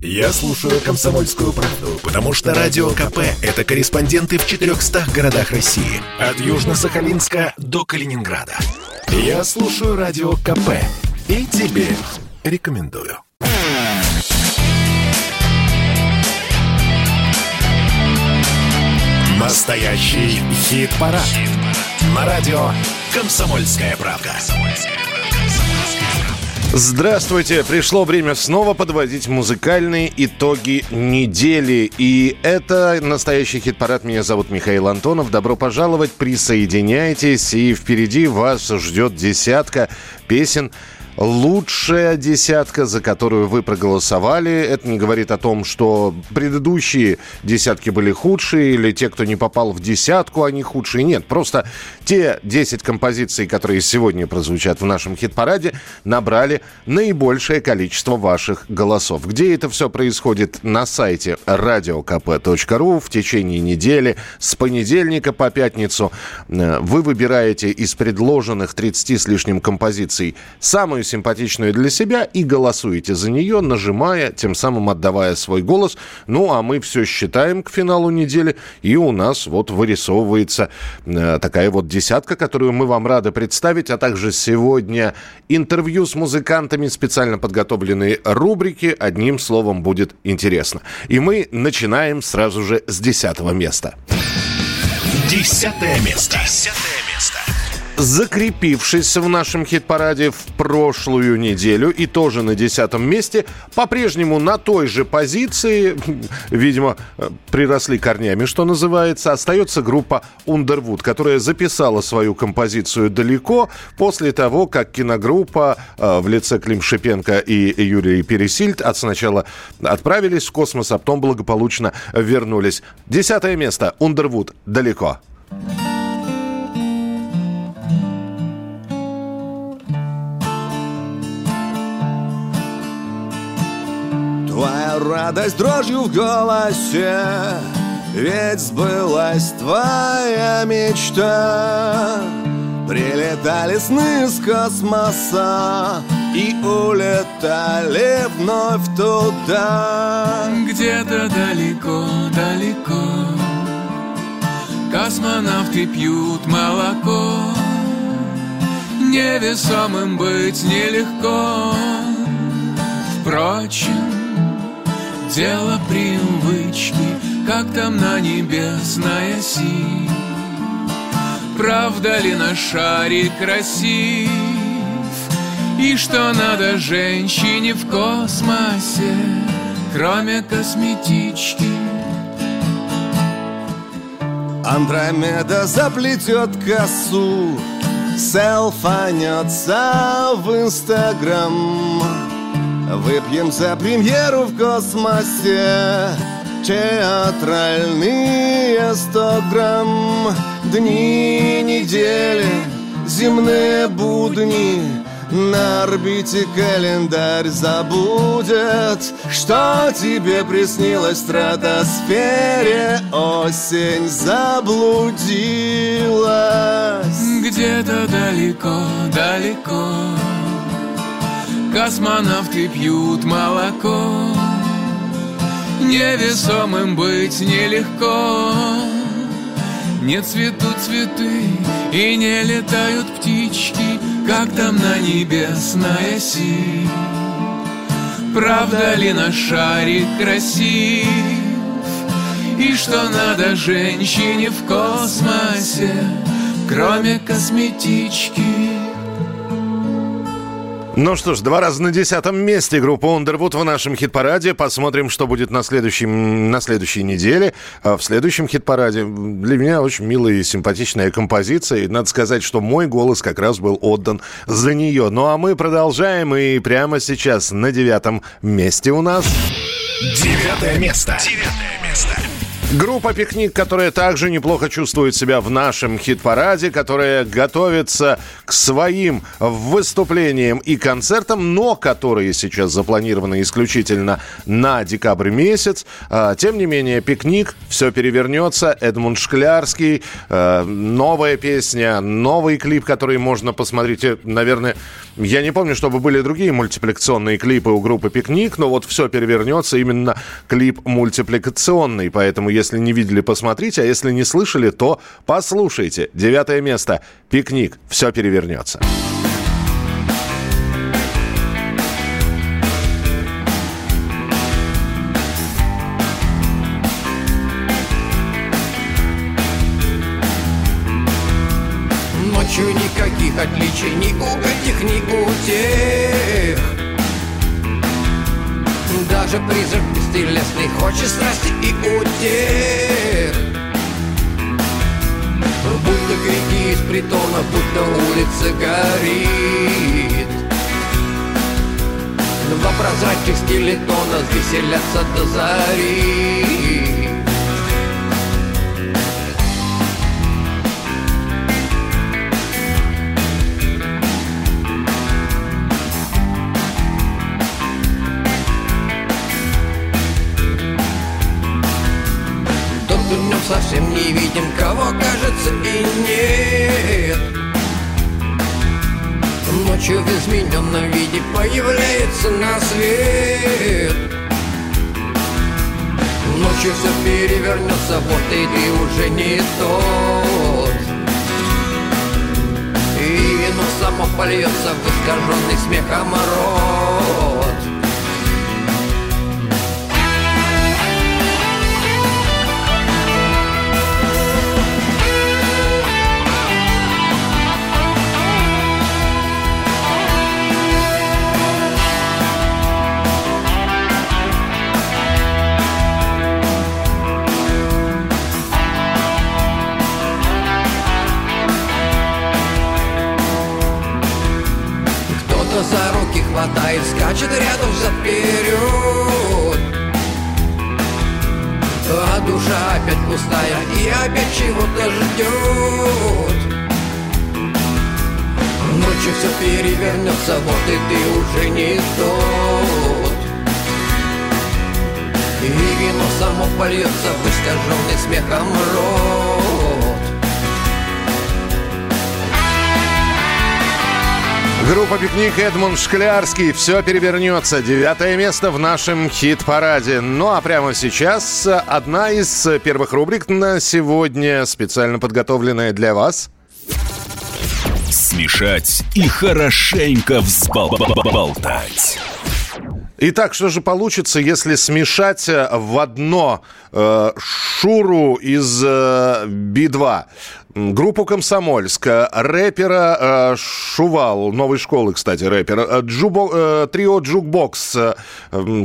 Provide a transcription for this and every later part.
Я слушаю «Комсомольскую правду», потому что «Радио КП» — это корреспонденты в 400 городах России. От Южно-Сахалинска до Калининграда. Я слушаю «Радио КП» и тебе рекомендую. Настоящий хит-парад. Хит На радио «Комсомольская правда». Здравствуйте! Пришло время снова подводить музыкальные итоги недели. И это настоящий хит-парад. Меня зовут Михаил Антонов. Добро пожаловать, присоединяйтесь. И впереди вас ждет десятка песен, лучшая десятка, за которую вы проголосовали. Это не говорит о том, что предыдущие десятки были худшие, или те, кто не попал в десятку, они худшие. Нет, просто те 10 композиций, которые сегодня прозвучат в нашем хит-параде, набрали наибольшее количество ваших голосов. Где это все происходит? На сайте radiokp.ru в течение недели с понедельника по пятницу. Э, вы выбираете из предложенных 30 с лишним композиций самую симпатичную для себя и голосуете за нее, нажимая, тем самым отдавая свой голос. Ну, а мы все считаем к финалу недели, и у нас вот вырисовывается э, такая вот десятка, которую мы вам рады представить, а также сегодня интервью с музыкантами, специально подготовленные рубрики. Одним словом, будет интересно. И мы начинаем сразу же с десятого места. Десятое место. Десятое закрепившись в нашем хит-параде в прошлую неделю и тоже на десятом месте, по-прежнему на той же позиции, видимо, приросли корнями, что называется, остается группа Underwood, которая записала свою композицию далеко после того, как киногруппа э, в лице Клим Шипенко и Юрия Пересильд от сначала отправились в космос, а потом благополучно вернулись. Десятое место. Underwood. Далеко. Далеко. Радость дрожью в голосе Ведь сбылась твоя мечта. Прилетали сны с космоса И улетали вновь туда. Где-то далеко-далеко Космонавты пьют молоко. Невесомым быть нелегко. Впрочем, Дело привычки, как там на небесной оси Правда ли наш шарик красив? И что надо женщине в космосе, кроме косметички? Андромеда заплетет косу, селфанется в Инстаграм. Выпьем за премьеру в космосе. Театральные сто грамм. Дни недели, земные будни. На орбите календарь забудет Что тебе приснилось в стратосфере? Осень заблудилась. Где-то далеко, далеко Космонавты пьют молоко. Невесомым быть нелегко. Не цветут цветы и не летают птички Как там на небесной оси Правда ли наш шарик красив? И что надо женщине в космосе Кроме косметички ну что ж, два раза на десятом месте группа Underwood в нашем хит-параде. Посмотрим, что будет на, следующем, на следующей неделе. А в следующем хит-параде для меня очень милая и симпатичная композиция. И надо сказать, что мой голос как раз был отдан за нее. Ну а мы продолжаем. И прямо сейчас на девятом месте у нас... Девятое место. Девятое место. Группа «Пикник», которая также неплохо чувствует себя в нашем хит-параде, которая готовится к своим выступлениям и концертам, но которые сейчас запланированы исключительно на декабрь месяц. А, тем не менее, «Пикник», все перевернется, Эдмунд Шклярский, а, новая песня, новый клип, который можно посмотреть, э, наверное, я не помню, чтобы были другие мультипликационные клипы у группы «Пикник», но вот все перевернется именно клип мультипликационный, поэтому если не видели, посмотрите, а если не слышали, то послушайте. Девятое место. Пикник. Все перевернется. Ночью никаких отличий ни у ни у даже призрак бестелесный хочет страсти и утех. Будто крики из притона, будто улица горит. Два прозрачных скелетона веселятся до зари видим, кого кажется и нет. Ночью в измененном виде появляется на свет. Ночью все перевернется, вот и ты уже не тот. И вино само польется в искаженный смехом рот хватает, скачет рядом за вперед А душа опять пустая и опять чего-то ждет Ночью все перевернется, вот и ты уже не тот. И вино само польется в искаженный смехом рот Группа «Пикник» Эдмунд Шклярский. Все перевернется. Девятое место в нашем хит-параде. Ну а прямо сейчас одна из первых рубрик на сегодня, специально подготовленная для вас. Смешать и хорошенько взболтать. Итак, что же получится, если смешать в одно э, Шуру из э, Би-2? Группу «Комсомольск», рэпера э, Шувал, новой школы, кстати, рэпер, э, Джубо, э, трио «Jukebox», э,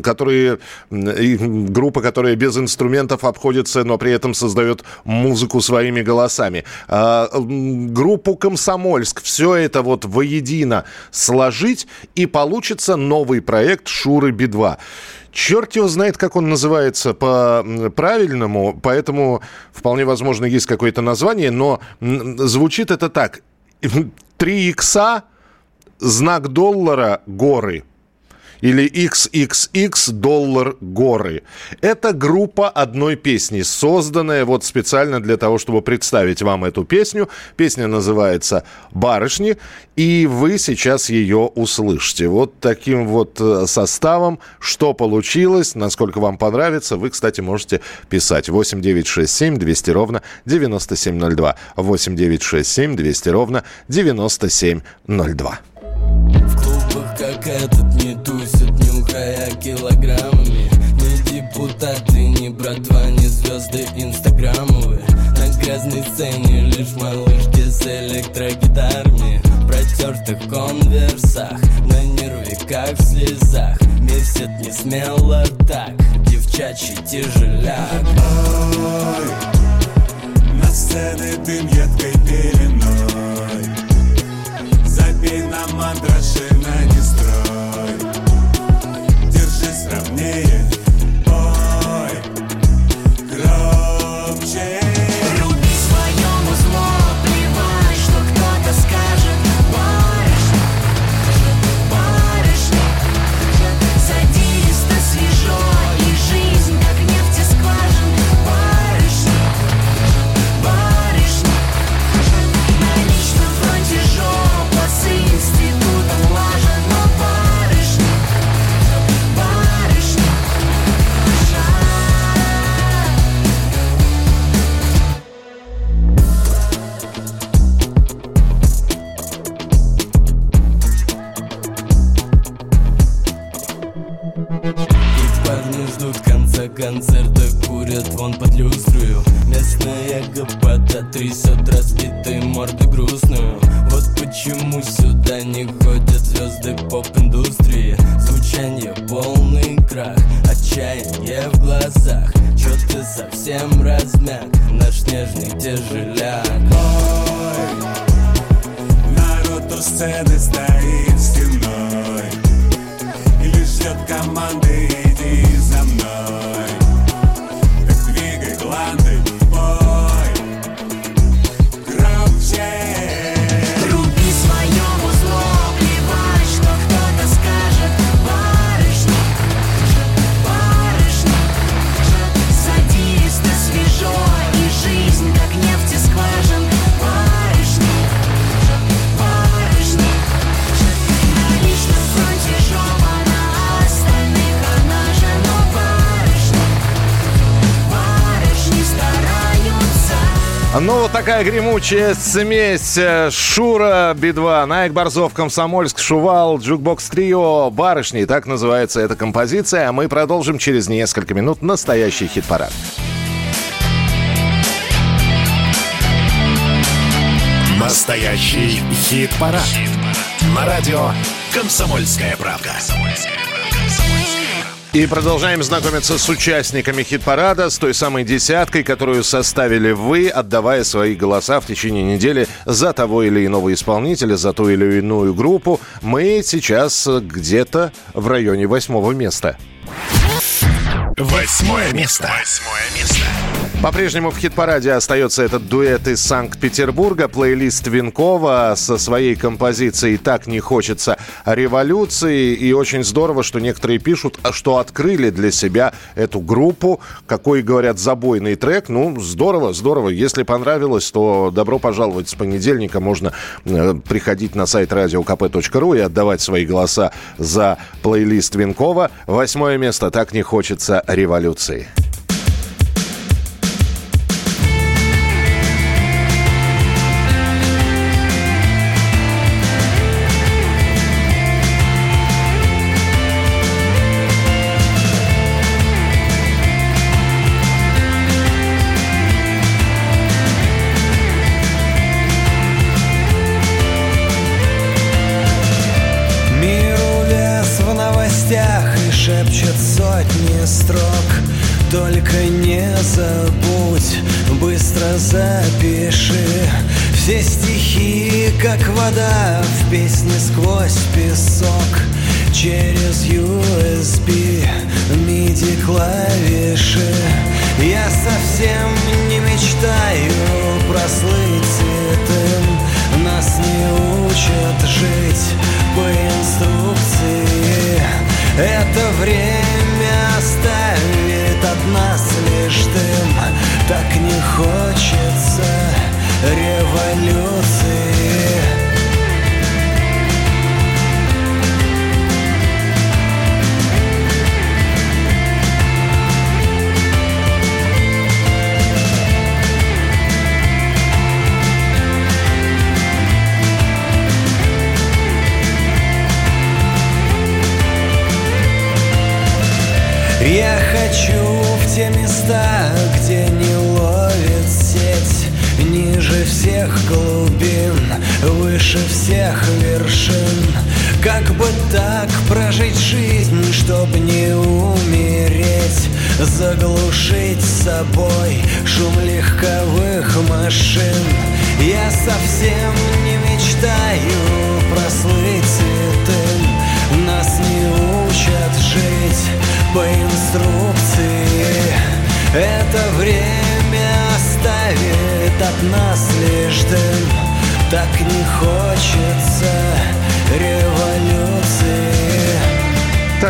которые, э, группа, которая без инструментов обходится, но при этом создает музыку своими голосами. Э, группу «Комсомольск», все это вот воедино сложить, и получится новый проект «Шуры Би-2». Черт его знает, как он называется по-правильному, поэтому вполне возможно есть какое-то название, но звучит это так. Три икса, знак доллара, горы – или XXX доллар горы. Это группа одной песни, созданная вот специально для того, чтобы представить вам эту песню. Песня называется «Барышни», и вы сейчас ее услышите. Вот таким вот э, составом, что получилось, насколько вам понравится, вы, кстати, можете писать 8967 200 ровно 9702. 8967 200 ровно 9702 как этот не тусит, нюхая килограммами. Не депутаты, не братва, не звезды инстаграмовые На грязной сцене лишь малышки с электрогитарами. В протертых конверсах, на нервиках в слезах. Месяц не смело так, девчачий тяжеляк. Ой, на сцены дым едкой пеленой Забей на мандраши на конца концерта Курят вон под люстрою. Местная гопота трясет разбитой морды грустную. Вот почему сюда не ходят звезды поп-индустрии. Звучание полный крах, отчаяние в глазах. Чё ты совсем размяк, наш нежный тяжеляк. Ой, народ у сцены стоит стеной. Или ждет команды «Иди за мной» Ну, вот такая гремучая смесь. э, Шура, Би-2, Найк Борзов, Комсомольск, Шувал, Jukebox Trio, Барышни. Так называется эта композиция. А мы продолжим через несколько минут настоящий хит-парад. Настоящий хит-парад. На радио «Комсомольская правда». И продолжаем знакомиться с участниками хит-парада, с той самой десяткой, которую составили вы, отдавая свои голоса в течение недели за того или иного исполнителя, за ту или иную группу. Мы сейчас где-то в районе восьмого места. Восьмое место. Восьмое место. По-прежнему в хит-параде остается этот дуэт из Санкт-Петербурга, плейлист Винкова со своей композицией «Так не хочется революции». И очень здорово, что некоторые пишут, а что открыли для себя эту группу. Какой, говорят, забойный трек. Ну, здорово, здорово. Если понравилось, то добро пожаловать с понедельника. Можно э, приходить на сайт radiokp.ru и отдавать свои голоса за плейлист Винкова. Восьмое место «Так не хочется революции».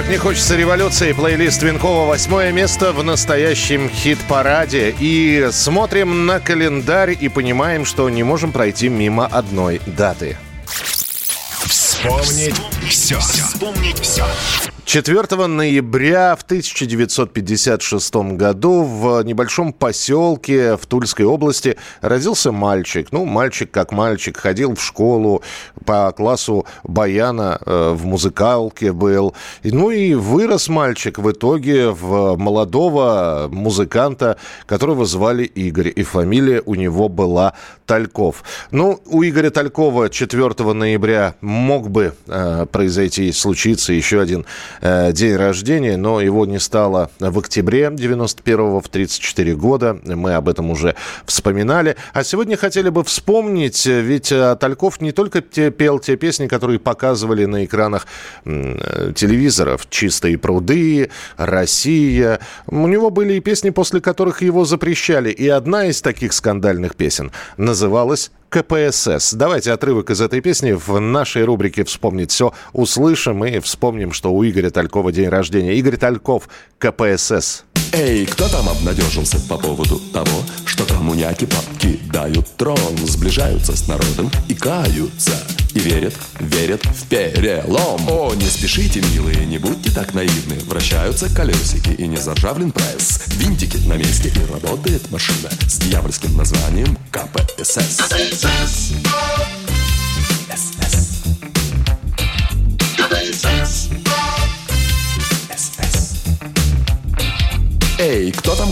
Так не хочется революции. Плейлист Винкова восьмое место в настоящем хит-параде. И смотрим на календарь и понимаем, что не можем пройти мимо одной даты. Вспомнить все. Вспомнить все. 4 ноября в 1956 году в небольшом поселке в Тульской области родился мальчик. Ну, мальчик как мальчик, ходил в школу по классу баяна, э, в музыкалке был. Ну и вырос мальчик в итоге в молодого музыканта, которого звали Игорь. И фамилия у него была Тальков. Ну, у Игоря Талькова 4 ноября мог бы э, произойти, случиться еще один день рождения, но его не стало в октябре 91-го, в 34 года. Мы об этом уже вспоминали. А сегодня хотели бы вспомнить, э, ведь э, Тальков не только пел те песни, которые показывали на экранах э, телевизоров. «Чистые пруды», «Россия». У него были и песни, после которых его запрещали. И одна из таких скандальных песен называлась КПСС. Давайте отрывок из этой песни в нашей рубрике «Вспомнить все» услышим и вспомним, что у Игоря Талькова день рождения. Игорь Тальков, КПСС. Эй, кто там обнадежился по поводу того, что коммуняки покидают трон, сближаются с народом и каются, и верят, верят в перелом. О, не спешите, милые, не будьте так наивны, вращаются колесики и не заржавлен пресс, винтики на месте и работает машина с дьявольским названием КПСС. КПСС.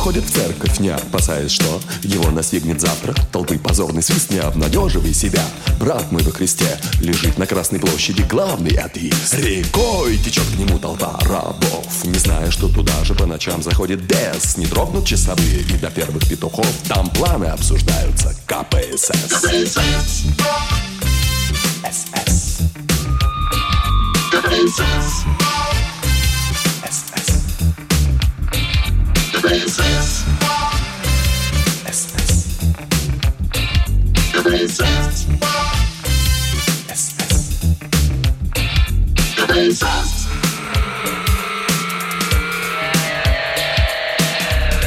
Ходит в церковь, не опасаясь, что его настигнет завтра? Толпы позорный свист, не обнадеживай себя. Брат мой во Христе лежит на Красной площади главный атеист. Рекой течет к нему толпа рабов, не зная, что туда же по ночам заходит бес. Не дрогнут часовые и до первых петухов там планы обсуждаются. КПСС. КПСС. СС. КПСС. КПСС. СС. КПСС. СС. КПСС.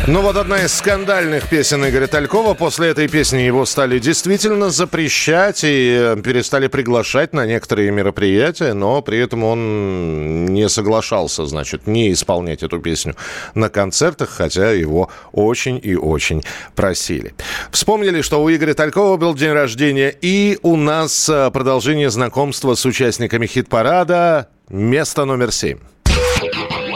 Ну вот одна из скандальных песен Игоря Талькова. После этой песни его стали действительно запрещать и э, перестали приглашать на некоторые мероприятия, но при этом он не соглашался, значит, не исполнять эту песню на концертах, хотя его очень и очень просили. Вспомнили, что у Игоря Талькова был день рождения, и у нас э, продолжение знакомства с участниками хит-парада «Место номер семь».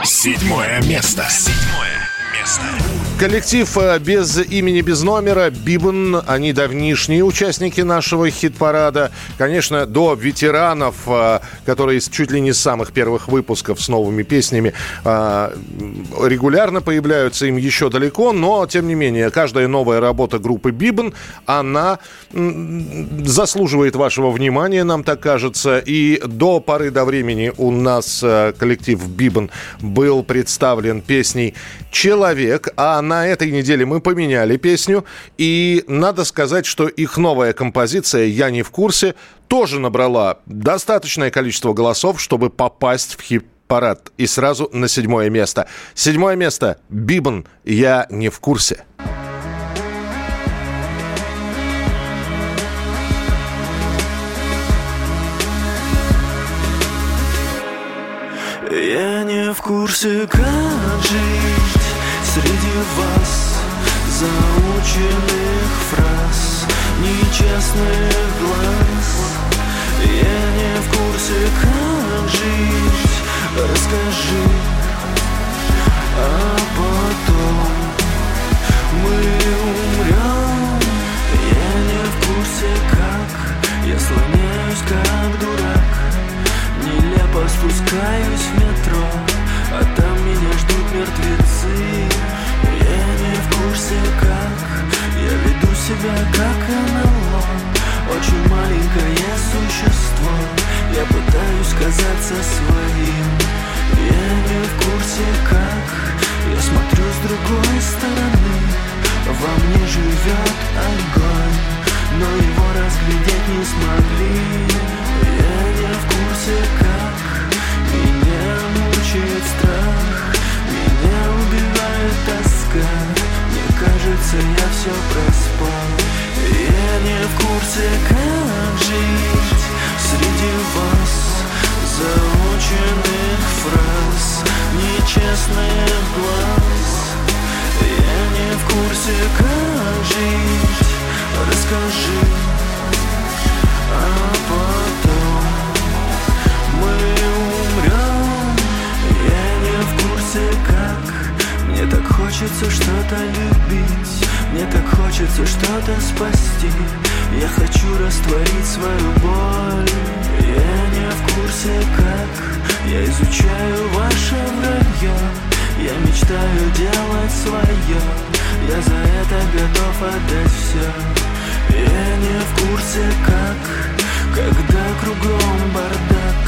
Седьмое место. Седьмое место. Коллектив э, без имени, без номера, Бибан, они давнишние участники нашего хит-парада. Конечно, до ветеранов, э, которые чуть ли не с самых первых выпусков с новыми песнями э, регулярно появляются, им еще далеко, но, тем не менее, каждая новая работа группы Бибан, она заслуживает вашего внимания, нам так кажется. И до поры до времени у нас коллектив Бибан был представлен песней «Человек», а на этой неделе мы поменяли песню, и надо сказать, что их новая композиция «Я не в курсе» тоже набрала достаточное количество голосов, чтобы попасть в хит парад и сразу на седьмое место. Седьмое место. Бибан. Я не в курсе. Я не в курсе, как жить Среди вас заученных фраз Нечестных глаз. Я не в курсе, как жить. Расскажи А потом мы умрем Я не в курсе, как Я слоняюсь, как дурак. Нелепо спускаюсь в метро А там меня ждут мертвецы себя как НЛО Очень маленькое существо. Я пытаюсь казаться своим. Я не в курсе как. Я смотрю с другой стороны. Во мне живет огонь. Но его разглядеть не смогли. Я не в курсе как. Меня мучает страх. Меня убивает тоска кажется, я все проспал. Я не в курсе, как жить Среди вас заученных фраз Нечестных глаз. Я не в курсе, как жить. Расскажи А потом мы умрем Я не в курсе, как Мне так хочется что-то любить. Мне так хочется что-то спасти. Я хочу растворить свою боль. Я не в курсе, как. Я изучаю ваше вранье Я мечтаю делать свое. Я за это готов отдать все Я не в курсе, как. Когда кругом бардак.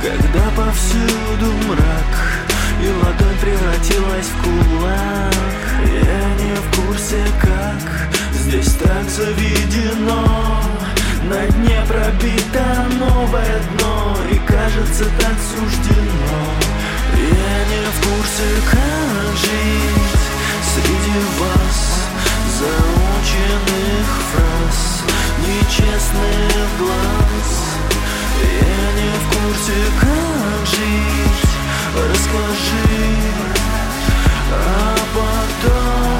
Когда повсюду мрак И ладонь превратилась в кулак. Я не в курсе, как Здесь так заведено. На дне пробито новое дно И кажется так суждено. Я не в курсе, как жить Среди вас. Заученных фраз Нечестных глаз. Я не в курсе, как жить Расскажи А потом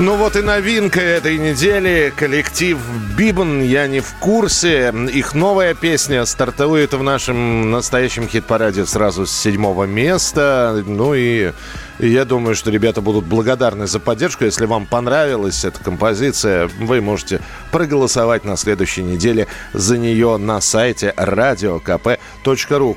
Ну вот и новинка этой недели. Коллектив Бибан, я не в курсе. Их новая песня стартует в нашем настоящем хит-параде сразу с седьмого места. Ну и я думаю, что ребята будут благодарны за поддержку. Если вам понравилась эта композиция, вы можете проголосовать на следующей неделе за нее на сайте radiokp.ru.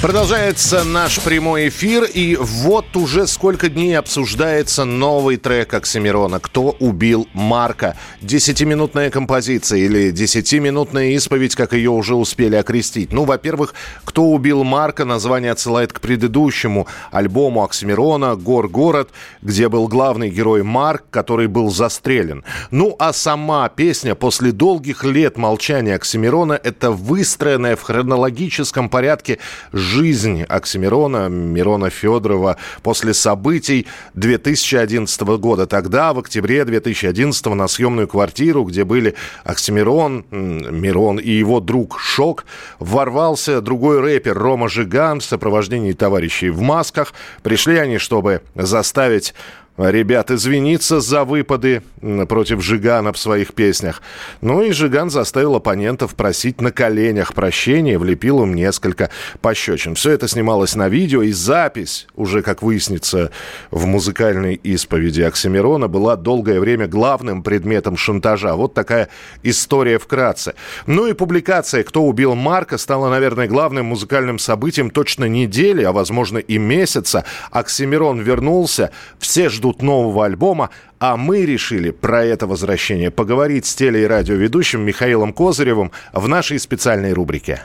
Продолжается наш прямой эфир, и вот уже сколько дней обсуждается новый трек Оксимирона «Кто убил Марка?». Десятиминутная композиция или десятиминутная исповедь, как ее уже успели окрестить. Ну, во-первых, «Кто убил Марка?» название отсылает к предыдущему альбому Оксимирона «Гор-город», где был главный герой Марк, который был застрелен. Ну, а сама песня после долгих лет молчания Оксимирона – это выстроенная в хронологическом порядке жизнь Оксимирона, Мирона Федорова после событий 2011 года. Тогда, в октябре 2011 на съемную квартиру, где были Оксимирон, Мирон и его друг Шок, ворвался другой рэпер Рома Жиган в сопровождении товарищей в масках. Пришли они, чтобы заставить ребят извиниться за выпады против Жигана в своих песнях. Ну и Жиган заставил оппонентов просить на коленях прощения, влепил им несколько пощечин. Все это снималось на видео, и запись, уже, как выяснится, в музыкальной исповеди Оксимирона, была долгое время главным предметом шантажа. Вот такая история вкратце. Ну и публикация «Кто убил Марка» стала, наверное, главным музыкальным событием точно недели, а, возможно, и месяца. Оксимирон вернулся, все ждут нового альбома, а мы решили про это возвращение поговорить с теле- и радиоведущим Михаилом Козыревым в нашей специальной рубрике.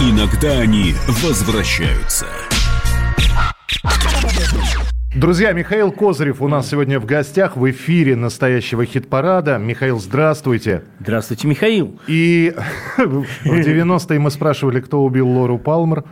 Иногда они возвращаются. Друзья, Михаил Козырев у нас сегодня в гостях в эфире настоящего хит-парада. Михаил, здравствуйте. Здравствуйте, Михаил. И в 90-е мы спрашивали, кто убил Лору Палмер.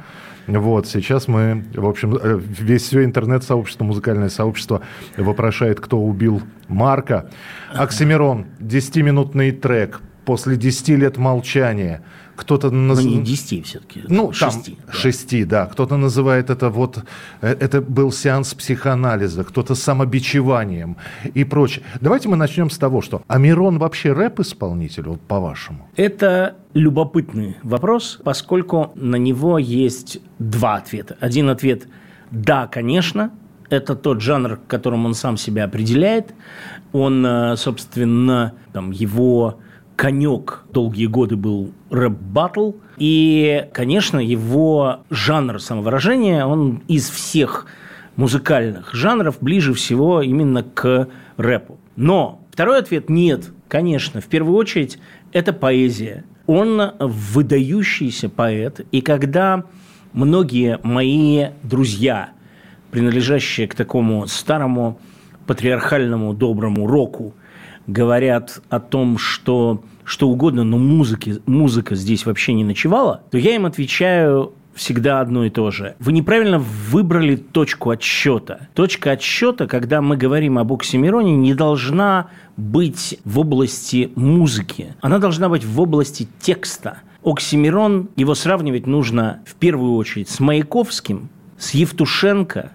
Вот, сейчас мы, в общем, э, весь все интернет-сообщество, музыкальное сообщество вопрошает, кто убил Марка. Оксимирон, 10-минутный трек. После 10 лет молчания. Кто-то Ну, наз- не 10 все-таки. Ну, там шести. да. шести, да. Кто-то называет это вот, э, это был сеанс психоанализа, кто-то самобичеванием и прочее. Давайте мы начнем с того, что Амирон вообще рэп-исполнитель, вот по-вашему? Это любопытный вопрос, поскольку на него есть два ответа. Один ответ – да, конечно, это тот жанр, которым он сам себя определяет. Он, э, собственно, там, его конек долгие годы был рэп-баттл. И, конечно, его жанр самовыражения, он из всех музыкальных жанров ближе всего именно к рэпу. Но второй ответ – нет, конечно. В первую очередь, это поэзия. Он выдающийся поэт. И когда многие мои друзья, принадлежащие к такому старому патриархальному доброму року, говорят о том, что что угодно, но музыки, музыка здесь вообще не ночевала, то я им отвечаю всегда одно и то же. Вы неправильно выбрали точку отсчета. Точка отсчета, когда мы говорим об Оксимироне, не должна быть в области музыки. Она должна быть в области текста. Оксимирон, его сравнивать нужно в первую очередь с Маяковским, с Евтушенко,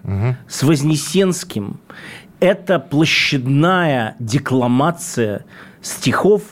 с Вознесенским. Это площадная декламация стихов,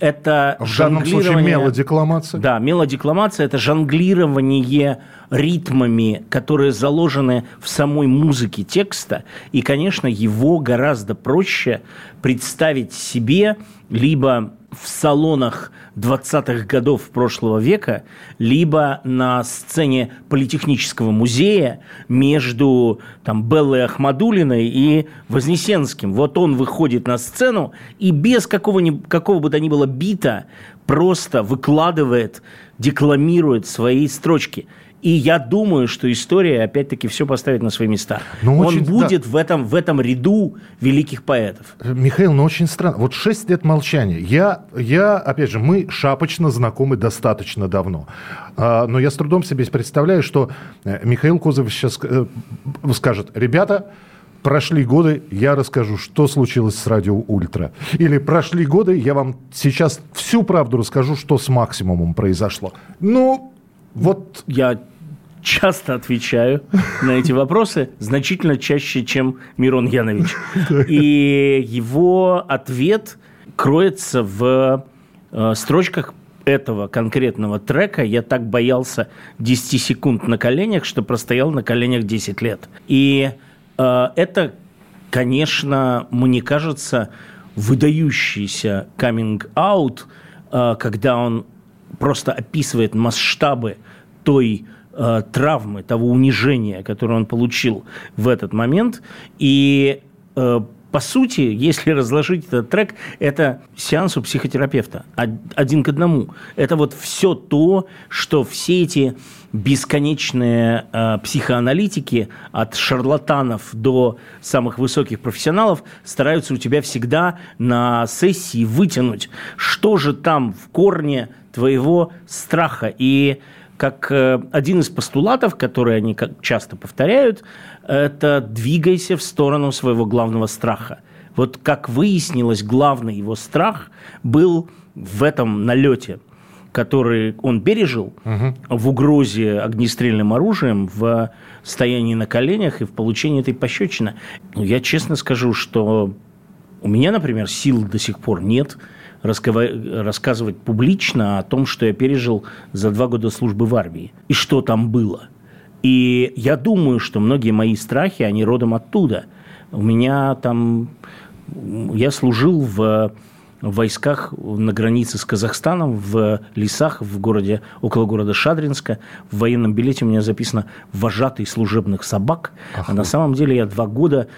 это В данном случае мелодекламация. Да, мелодекламация – это жонглирование ритмами, которые заложены в самой музыке текста. И, конечно, его гораздо проще представить себе либо в салонах 20-х годов прошлого века, либо на сцене Политехнического музея между там, Беллой Ахмадулиной и Вознесенским. Вот он выходит на сцену и без какого, ни, какого бы то ни было бита просто выкладывает, декламирует свои строчки. И я думаю, что история опять-таки все поставит на свои места. Ну, Он очень- да. будет в, этом, в этом ряду великих поэтов. Михаил, ну очень странно. Вот 6 лет молчания. Я, я, опять же, мы шапочно знакомы достаточно давно. А, но я с трудом себе представляю, что э, Михаил Козов сейчас э, скажет, ребята, прошли годы, я расскажу, что случилось с радио Ультра. Или прошли годы, я вам сейчас всю правду расскажу, что с максимумом произошло. Ну, вот... Я часто отвечаю на эти вопросы, значительно чаще, чем Мирон Янович. И его ответ кроется в э, строчках этого конкретного трека я так боялся 10 секунд на коленях, что простоял на коленях 10 лет. И э, это, конечно, мне кажется, выдающийся каминг-аут, э, когда он просто описывает масштабы той э, травмы, того унижения, которое он получил в этот момент. И э, по сути, если разложить этот трек, это сеанс у психотерапевта. Од- Один к одному. Это вот все то, что все эти бесконечные э, психоаналитики от шарлатанов до самых высоких профессионалов стараются у тебя всегда на сессии вытянуть, что же там в корне твоего страха. И как э, один из постулатов, который они как часто повторяют, это двигайся в сторону своего главного страха. Вот как выяснилось, главный его страх был в этом налете, который он пережил в угрозе огнестрельным оружием, в стоянии на коленях и в получении этой пощечины. Ну, я честно скажу, что у меня, например, сил до сих пор нет рассказывать публично о том, что я пережил за два года службы в армии и что там было. И я думаю, что многие мои страхи, они родом оттуда. У меня там... Я служил в войсках на границе с Казахстаном, в лесах в городе, около города Шадринска. В военном билете у меня записано «вожатый служебных собак». А на самом деле я два года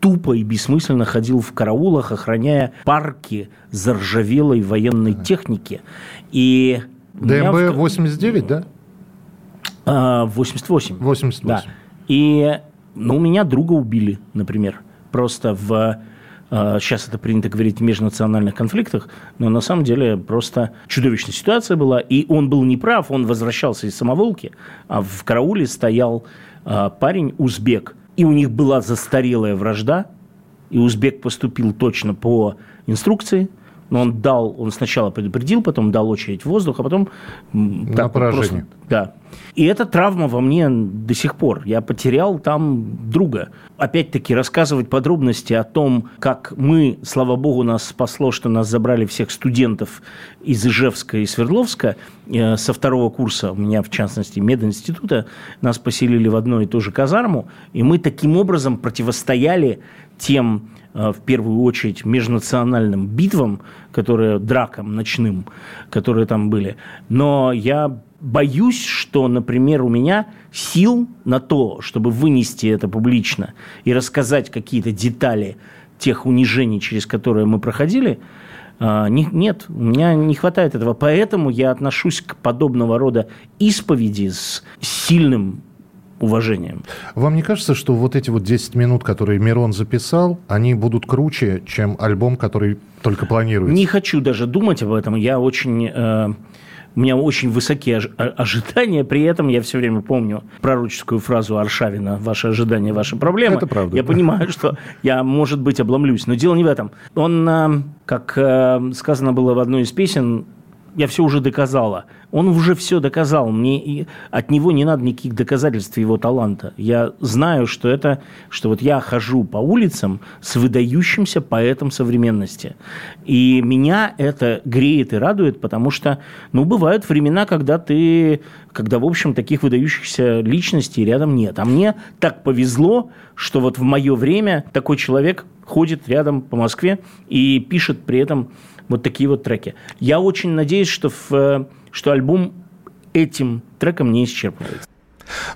тупо и бессмысленно ходил в караулах, охраняя парки заржавелой военной техники. И в- ДМБ 89, да? а, 88. 88. Да. И ну, у меня друга убили, например. Просто в... а, Сейчас это принято говорить в межнациональных конфликтах, но на самом деле просто чудовищная ситуация была. И он был неправ, он возвращался из самоволки, а в карауле стоял а, парень узбек. И у них была застарелая вражда, и узбек поступил точно по инструкции, Но он дал, он сначала предупредил, потом дал очередь в воздух, а потом... На так поражение. просто- да. И эта травма во мне до сих пор. Я потерял там друга. Опять-таки рассказывать подробности о том, как мы, слава богу, нас спасло, что нас забрали всех студентов из Ижевска и Свердловска э, со второго курса, у меня в частности мединститута, нас поселили в одну и ту же казарму, и мы таким образом противостояли тем, э, в первую очередь, межнациональным битвам, которые, дракам ночным, которые там были. Но я боюсь, что, например, у меня сил на то, чтобы вынести это публично и рассказать какие-то детали тех унижений, через которые мы проходили, а, не- нет, у меня не хватает этого. Поэтому я отношусь к подобного рода исповеди с сильным уважением. Вам не кажется, что вот эти вот 10 минут, которые Мирон записал, они будут круче, чем альбом, который только планируется? Не хочу даже думать об этом. Я очень... э, у меня очень высокие о- ожидания, при этом я все время помню пророческую фразу Аршавина «Ваши ожидания, ваши проблемы». Это правда, Я да. понимаю, что я, может быть, обломлюсь, но дело не в этом. Он, э, как э, сказано было в одной из песен, я все уже доказала. Он уже все доказал. Мне и от него не надо никаких доказательств его таланта. Я знаю, что это, что вот я хожу по улицам с выдающимся поэтом современности. И меня это греет и радует, потому что, ну, бывают времена, когда ты, когда, в общем, таких выдающихся личностей рядом нет. А мне так повезло, что вот в мое время такой человек ходит рядом по Москве и пишет при этом вот такие вот треки. Я очень надеюсь, что, в, э, что альбом этим треком не исчерпывается.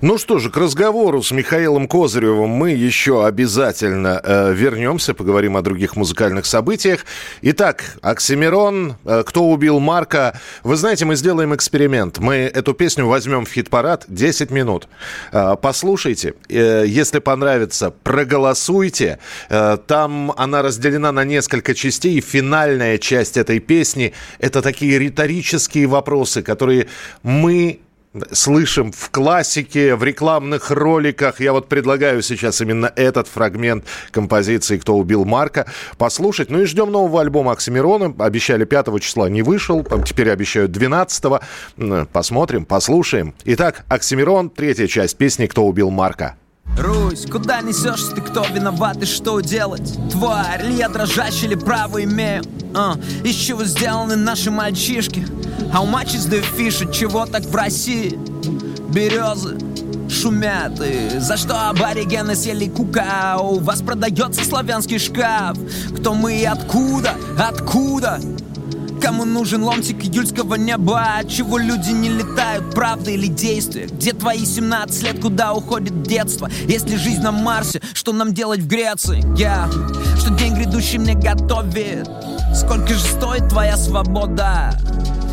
Ну что же, к разговору с Михаилом Козыревым мы еще обязательно э, вернемся, поговорим о других музыкальных событиях. Итак, Оксимирон, э, «Кто убил Марка». Вы знаете, мы сделаем эксперимент. Мы эту песню возьмем в хит-парад 10 минут. Э, послушайте, э, если понравится, проголосуйте. Э, там она разделена на несколько частей. Финальная часть этой песни – это такие риторические вопросы, которые мы слышим в классике, в рекламных роликах. Я вот предлагаю сейчас именно этот фрагмент композиции «Кто убил Марка» послушать. Ну и ждем нового альбома Оксимирона. Обещали 5 числа, не вышел. Теперь обещают 12 М, Посмотрим, послушаем. Итак, Оксимирон, третья часть песни «Кто убил Марка». Русь, куда несешься ты, кто виноват и что делать? Тварь, ли я дрожащий, или право имею? А, из чего сделаны наши мальчишки? How much is the чего так в России? Березы шумят и за что аборигены съели кука У вас продается славянский шкаф Кто мы и откуда, откуда? Кому нужен ломтик июльского неба? Чего люди не летают, правда или действие? Где твои 17 лет, куда уходит детство? Если жизнь на Марсе, что нам делать в Греции? Я, что день грядущий мне готовит Сколько же стоит твоя свобода?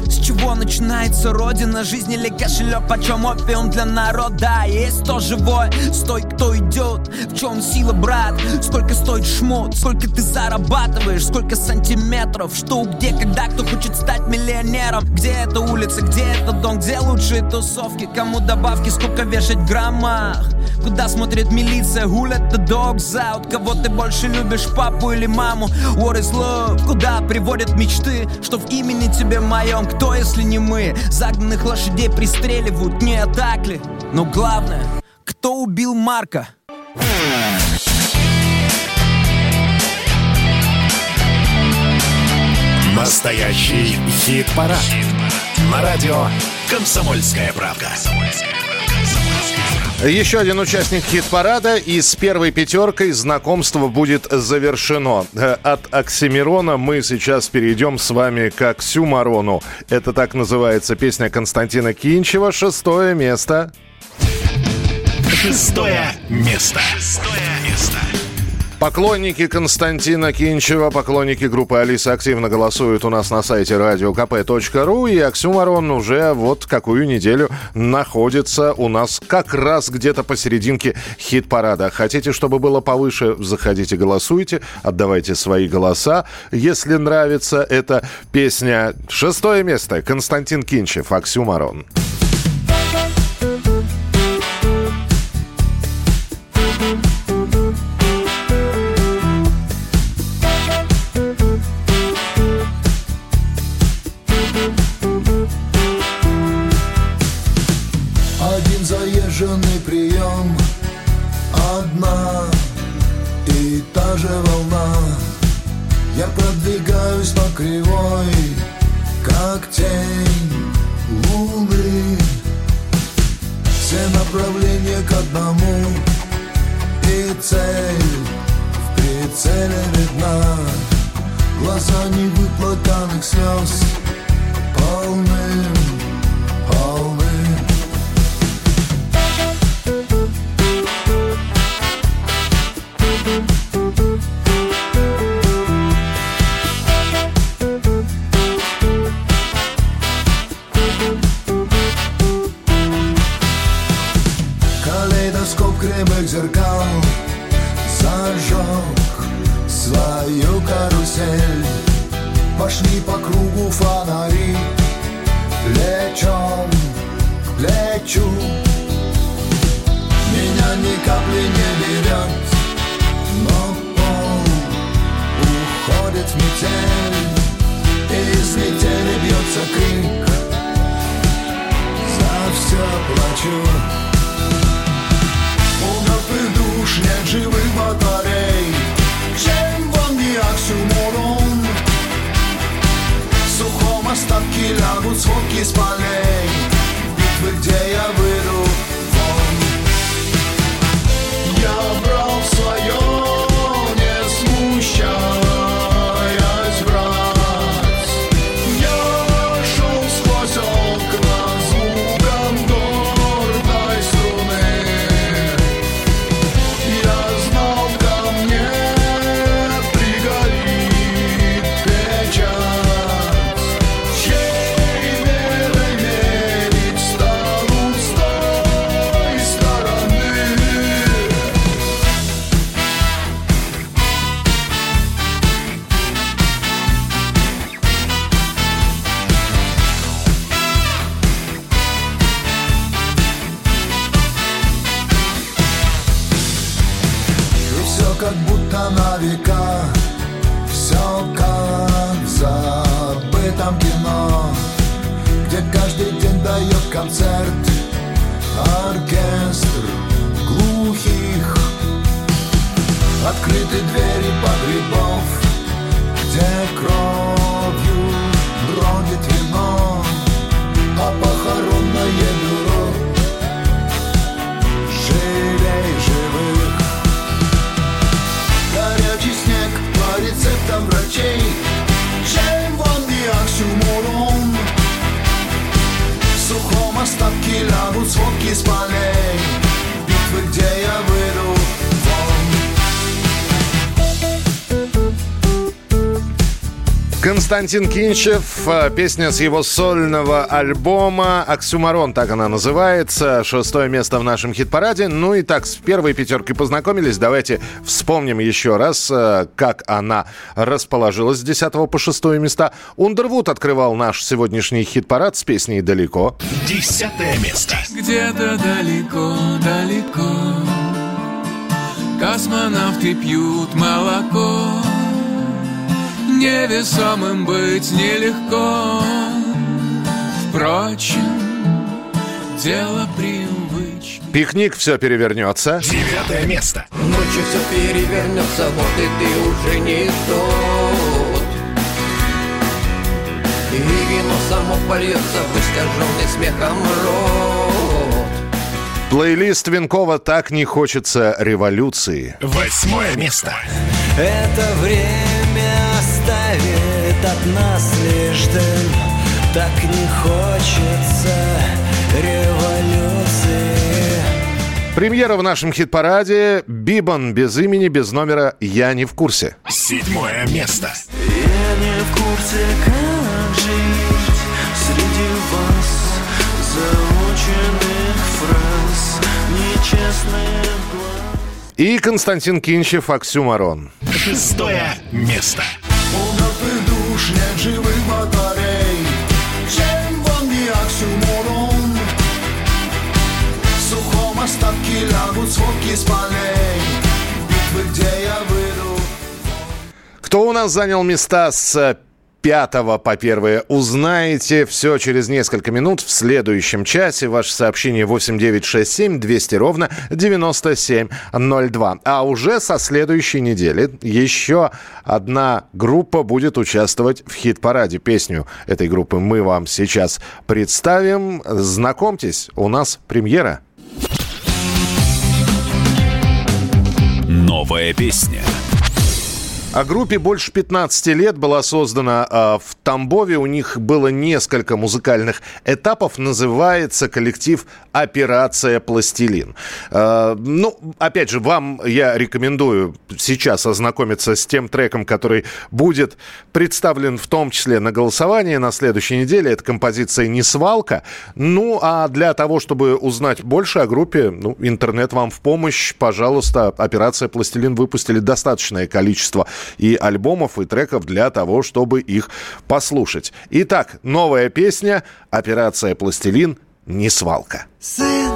С чего начинается родина? Жизнь или кошелек? Почем опиум для народа? Есть кто живой? Стой, кто идет? В чем сила, брат? Сколько стоит шмот? Сколько ты зарабатываешь? Сколько сантиметров? Что, где, когда? Кто хочет стать миллионером? Где эта улица? Где этот дом? Где лучшие тусовки? Кому добавки? Сколько вешать граммах? Куда смотрит милиция? Who let the dogs out? Кого ты больше любишь, папу или маму? What is love? Куда приводят мечты? Что в имени тебе моем? Кто, если не мы? Загнанных лошадей пристреливают, не так ли? Но главное, кто убил Марка? Настоящий хит-парад. На радио «Комсомольская правда». Еще один участник хит-парада, и с первой пятеркой знакомство будет завершено. Э, От Оксимирона мы сейчас перейдем с вами к Оксюмарону. Это так называется песня Константина Кинчева. Шестое место. Шестое место. Шестое место. Поклонники Константина Кинчева, поклонники группы Алиса активно голосуют у нас на сайте radiokp.ru. И Оксюмарон уже вот какую неделю находится у нас как раз где-то посерединке хит-парада. Хотите, чтобы было повыше, заходите, голосуйте, отдавайте свои голоса. Если нравится эта песня, шестое место. Константин Кинчев, Оксюмарон. пьем прицеле видна Глаза невыплаканных слез Полным, полным Калейдоскоп крепок зеркал Зажег свою карусель. Пошли по кругу фонари. Плечом к плечу. Меня ни капли не берет Но пол уходит в метель. И из метели бьется крик. За все плачу. У мертвых душ нет живых батарей Чем вам не оксюморон В сухом остатке лягут сводки с полей Битвы, где я выйду вон Я Константин Кинчев, э, песня с его сольного альбома «Оксюмарон», так она называется, шестое место в нашем хит-параде. Ну и так, с первой пятеркой познакомились, давайте вспомним еще раз, э, как она расположилась с 10 по 6 места. Ундервуд открывал наш сегодняшний хит-парад с песней «Далеко». Десятое место. Где-то далеко, далеко Космонавты пьют молоко Невесомым быть нелегко Впрочем, дело привычки Пикник все перевернется. Девятое место. Ночью все перевернется, вот и ты уже не тот И вино само польется в искаженный смехом рот Плейлист Винкова «Так не хочется революции». Восьмое место. Это время оставит от нас лишь дым Так не хочется революции Премьера в нашем хит-параде «Бибан» без имени, без номера «Я не в курсе». Седьмое место. Я не в курсе, как жить Среди вас заученных фраз Нечестные И Константин Кинчев «Оксюмарон». Шестое место. Кто у нас занял места с пятого по первое узнаете. Все через несколько минут в следующем часе. Ваше сообщение 8967 200 ровно 9702. А уже со следующей недели еще одна группа будет участвовать в хит-параде. Песню этой группы мы вам сейчас представим. Знакомьтесь, у нас премьера. Новая песня. О группе больше 15 лет была создана э, в Тамбове. У них было несколько музыкальных этапов. Называется коллектив «Операция Пластилин». Э, ну, опять же, вам я рекомендую сейчас ознакомиться с тем треком, который будет представлен в том числе на голосовании на следующей неделе. Это композиция «Не свалка». Ну, а для того, чтобы узнать больше о группе, ну, интернет вам в помощь. Пожалуйста, «Операция Пластилин» выпустили достаточное количество и альбомов, и треков для того, чтобы их послушать. Итак, новая песня «Операция Пластилин. Не свалка». Сын,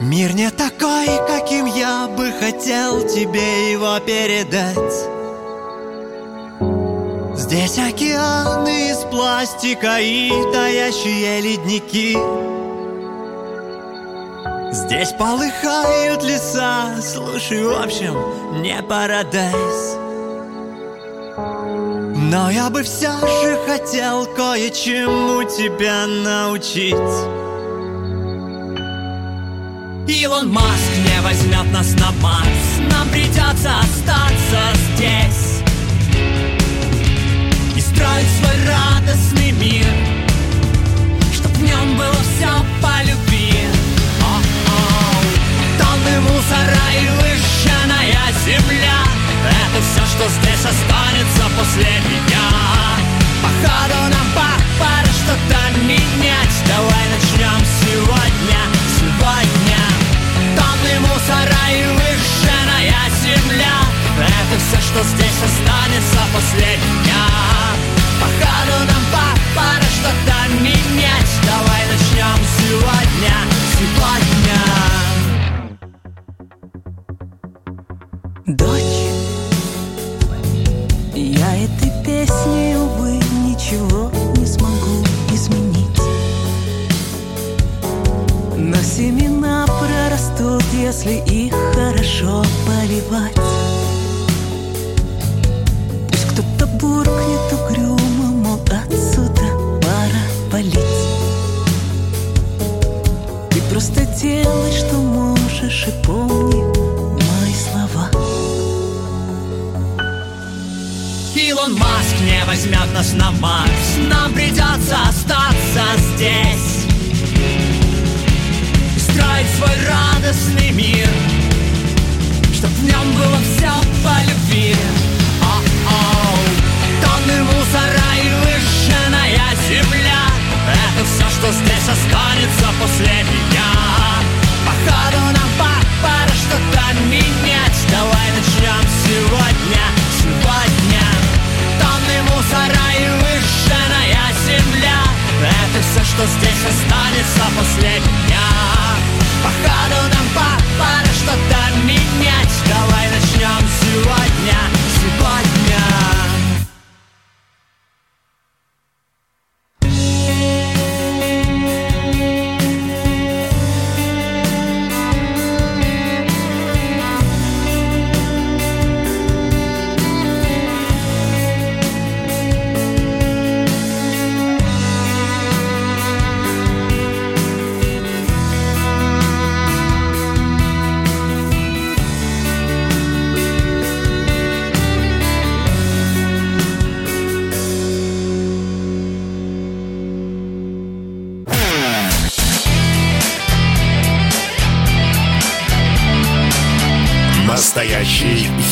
мир не такой, каким я бы хотел тебе его передать. Здесь океаны из пластика и таящие ледники. Здесь полыхают леса, слушай, в общем, не парадайз. Но я бы все же хотел кое-чему тебя научить. Илон Маск не возьмет нас на Марс, нам придется остаться здесь и строить свой радостный мир, чтоб в нем было все по любви. Мусора и выжженная земля. Это все, что здесь останется после меня. Походу нам по- пора что-то менять. Давай начнем сегодня, сегодня. Тонны мусора и выжженная земля. Это все, что здесь останется после меня. Походу нам по- пора что-то менять. Давай начнем сегодня, сегодня Дочь, я этой песней, увы, ничего не смогу изменить. Но семена прорастут, если их хорошо поливать. Пусть кто-то буркнет угрюмо, мол, отсюда пора валить. Ты просто делай, что можешь, и помни Илон Маск не возьмет нас на Марс. Нам придется остаться здесь. Строить свой радостный мир. Чтоб в нем было все по любви. О-оу. Тонны мусора и выжженная земля. Это все, что здесь останется после меня. Походу нам по- пора что-то менять. Давай начнем сегодня что здесь останется после меня Походу нам по- пора что-то менять. Давай начнем сегодня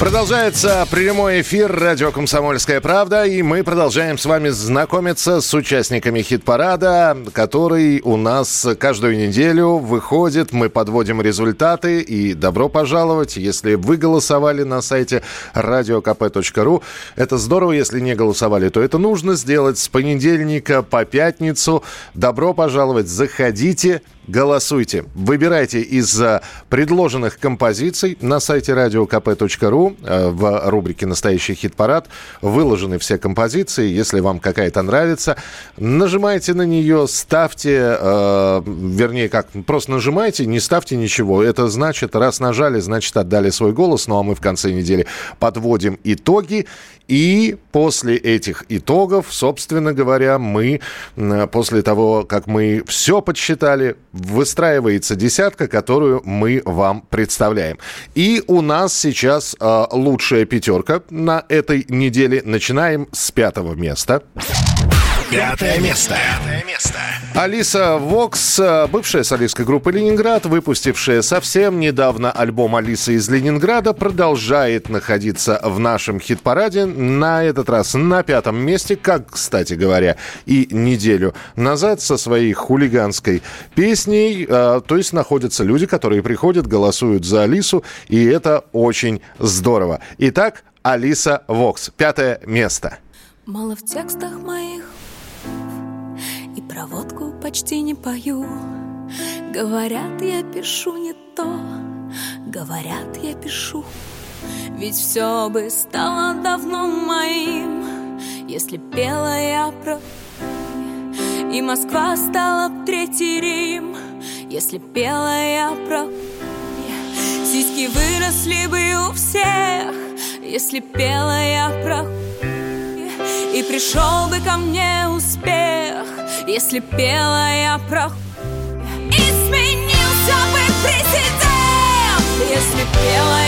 Продолжается прямой эфир радио «Комсомольская правда», и мы продолжаем с вами знакомиться с участниками хит-парада, который у нас каждую неделю выходит. Мы подводим результаты, и добро пожаловать, если вы голосовали на сайте radiokp.ru. Это здорово, если не голосовали, то это нужно сделать с понедельника по пятницу. Добро пожаловать, заходите, Голосуйте. Выбирайте из э, предложенных композиций на сайте radiokp.ru э, в рубрике «Настоящий хит-парад». Выложены все композиции. Если вам какая-то нравится, нажимайте на нее, ставьте, э, вернее, как, просто нажимайте, не ставьте ничего. Это значит, раз нажали, значит, отдали свой голос. Ну, а мы в конце недели подводим итоги. И после этих итогов, собственно говоря, мы, после того, как мы все подсчитали, выстраивается десятка, которую мы вам представляем. И у нас сейчас э, лучшая пятерка на этой неделе. Начинаем с пятого места. Пятое место. Пятое место. Алиса Вокс, бывшая солистка группы «Ленинград», выпустившая совсем недавно альбом «Алиса из Ленинграда», продолжает находиться в нашем хит-параде. На этот раз на пятом месте, как, кстати говоря, и неделю назад со своей хулиганской песней. э, То есть находятся люди, которые приходят, голосуют за Алису, и это очень здорово. Итак, Алиса Вокс, пятое место. Мало в текстах моих Проводку почти не пою. Говорят, я пишу не то. Говорят, я пишу. Ведь все бы стало давно моим. Если пела я про И Москва стала б третий Рим. Если пела я про Сиськи выросли бы у всех. Если пела я про и пришел бы ко мне успех, если пела я про И сменился бы президент, если пела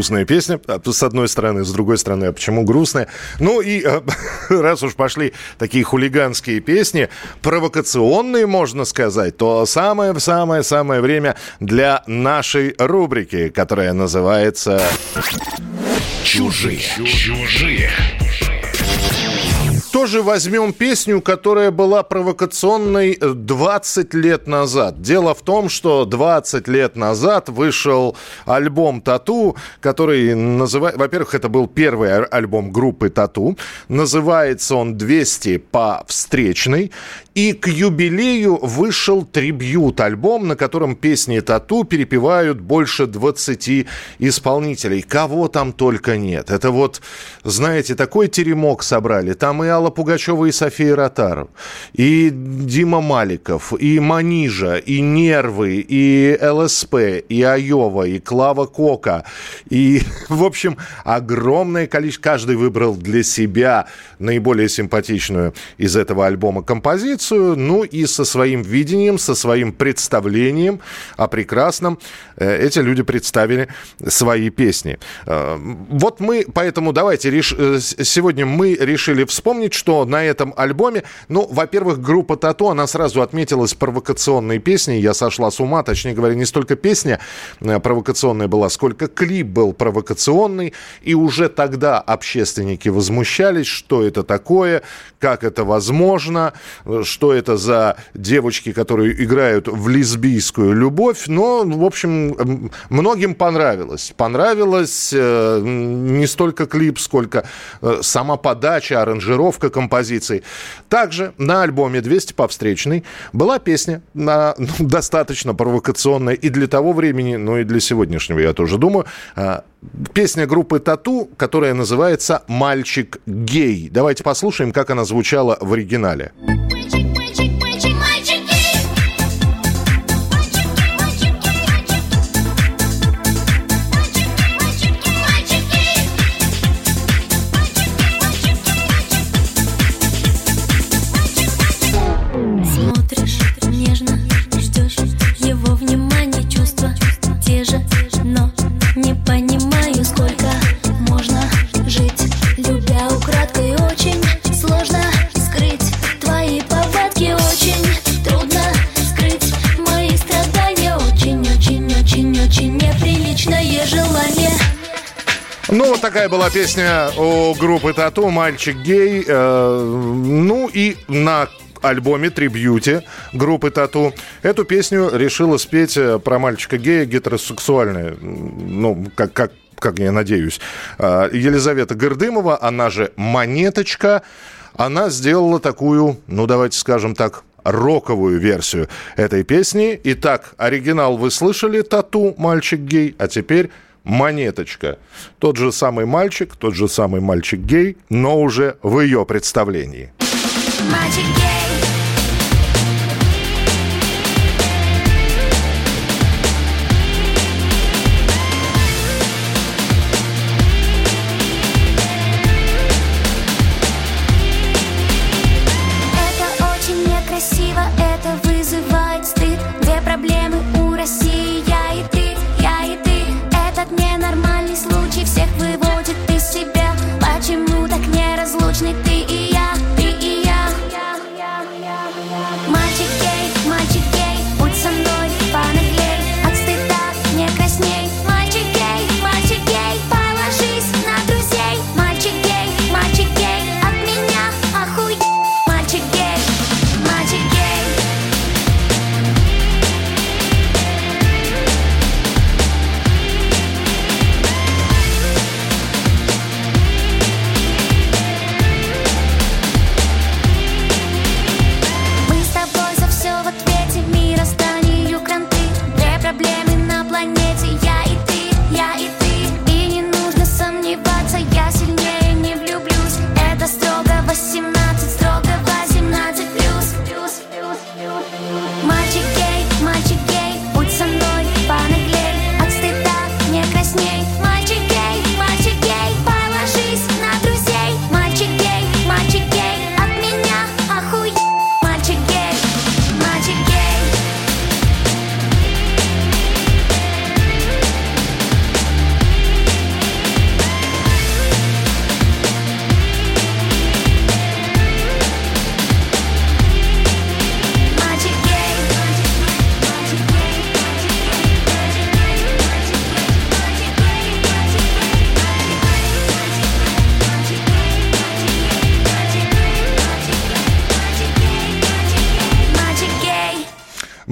грустная песня, а, с одной стороны, с другой стороны, а почему грустная? Ну и э, раз уж пошли такие хулиганские песни, провокационные, можно сказать, то самое-самое-самое время для нашей рубрики, которая называется... Чужие. Чужие. Тоже возьмем песню, которая была провокационной э, 20 лет назад. Дело в том, что 20 лет назад вышел альбом «Тату», который называет... Во-первых, это был первый альбом группы «Тату». Называется он «200 по встречной». И к юбилею вышел трибьют-альбом, на котором песни «Тату» перепевают больше 20 исполнителей. Кого там только нет. Это вот, знаете, такой теремок собрали. Там и Алла Пугачева, и София Ротару, и Дима Маликов, и Манижа, и Нервы, и ЛСП, и Айова, и Клава Кока. И, в общем, огромное количество. Каждый выбрал для себя наиболее симпатичную из этого альбома композицию, ну и со своим видением, со своим представлением о прекрасном э, эти люди представили свои песни. Э, Вот мы, поэтому давайте э, сегодня мы решили вспомнить, что на этом альбоме, ну, во-первых, группа Тату, она сразу отметилась провокационной песней. Я сошла с ума, точнее говоря, не столько песня э, провокационная была, сколько клип был провокационный. И уже тогда общественники возмущались, что это такое, как это возможно, э, что это за девочки, которые играют в лесбийскую любовь. Но, в общем, многим понравилось. Понравилось э, не столько клип, сколько сама подача, аранжировка композиции. Также на альбоме «200 по встречной» была песня на, ну, достаточно провокационная и для того времени, ну и для сегодняшнего, я тоже думаю. А, Песня группы «Тату», которая называется «Мальчик гей». Давайте послушаем, как она звучала в оригинале. Вот такая была песня у группы Тату «Мальчик гей». Э, ну и на альбоме «Трибьюти» группы Тату. Эту песню решила спеть э, про мальчика гея гетеросексуальная. Ну, как, как, как я надеюсь. Э, Елизавета Гордымова, она же «Монеточка». Она сделала такую, ну, давайте скажем так, роковую версию этой песни. Итак, оригинал вы слышали «Тату. Мальчик гей», а теперь «Монеточка». Тот же самый мальчик, тот же самый мальчик гей, но уже в ее представлении. Мальчик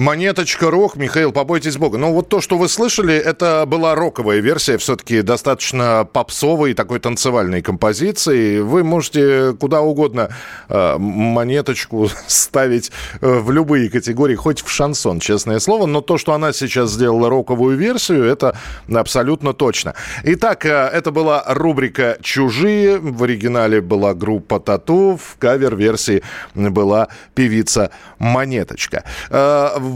Монеточка рок, Михаил, побойтесь бога. Но вот то, что вы слышали, это была роковая версия, все-таки достаточно попсовой, такой танцевальной композиции. Вы можете куда угодно э, монеточку ставить э, в любые категории, хоть в шансон, честное слово. Но то, что она сейчас сделала роковую версию, это абсолютно точно. Итак, э, это была рубрика «Чужие». В оригинале была группа «Тату», в кавер-версии была певица Монеточка.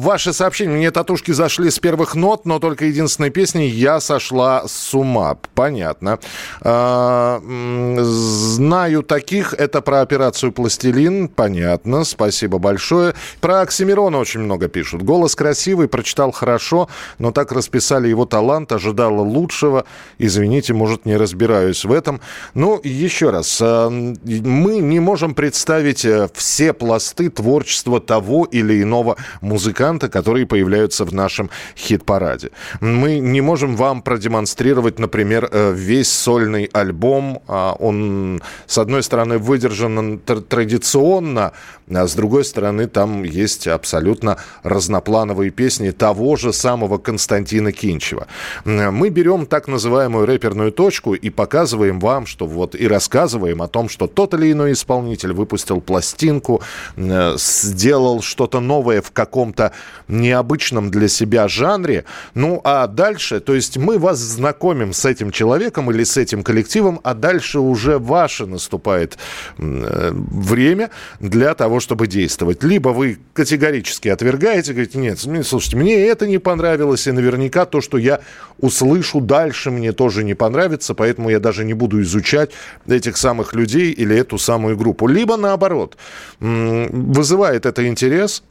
Ваши сообщения. Мне татушки зашли с первых нот, но только единственной песней «Я сошла с ума». Понятно. М, Знаю таких. Это про операцию «Пластилин». Понятно. Спасибо большое. Про Оксимирона очень много пишут. Голос красивый, прочитал хорошо, но так расписали его талант, ожидала лучшего. Извините, может, не разбираюсь в этом. Ну, еще раз. э, Мы не можем представить э, все пласты творчества того или иного музыканта, которые появляются в нашем хит-параде. Мы не можем вам продемонстрировать, например, э, весь сольный альбом. А Он, с одной стороны, выдержан тр- традиционно, а с другой стороны, там есть абсолютно разноплановые песни того же самого Константина Кинчева. Мы берем так называемую рэперную точку и показываем вам, что вот и рассказываем о том, что тот или иной исполнитель выпустил пластинку, э, сделал что-то новое в каком-то необычном для себя жанре. Ну, а дальше, то есть мы вас знакомим с этим человеком или с этим коллективом, а дальше уже ваше наступает э, время для того, чтобы действовать. Либо вы категорически отвергаете, говорите, нет, слушайте, мне это не понравилось, и наверняка то, что я услышу дальше, мне тоже не понравится, поэтому я даже не буду изучать этих самых людей или эту самую группу. Либо наоборот, вызывает это интерес,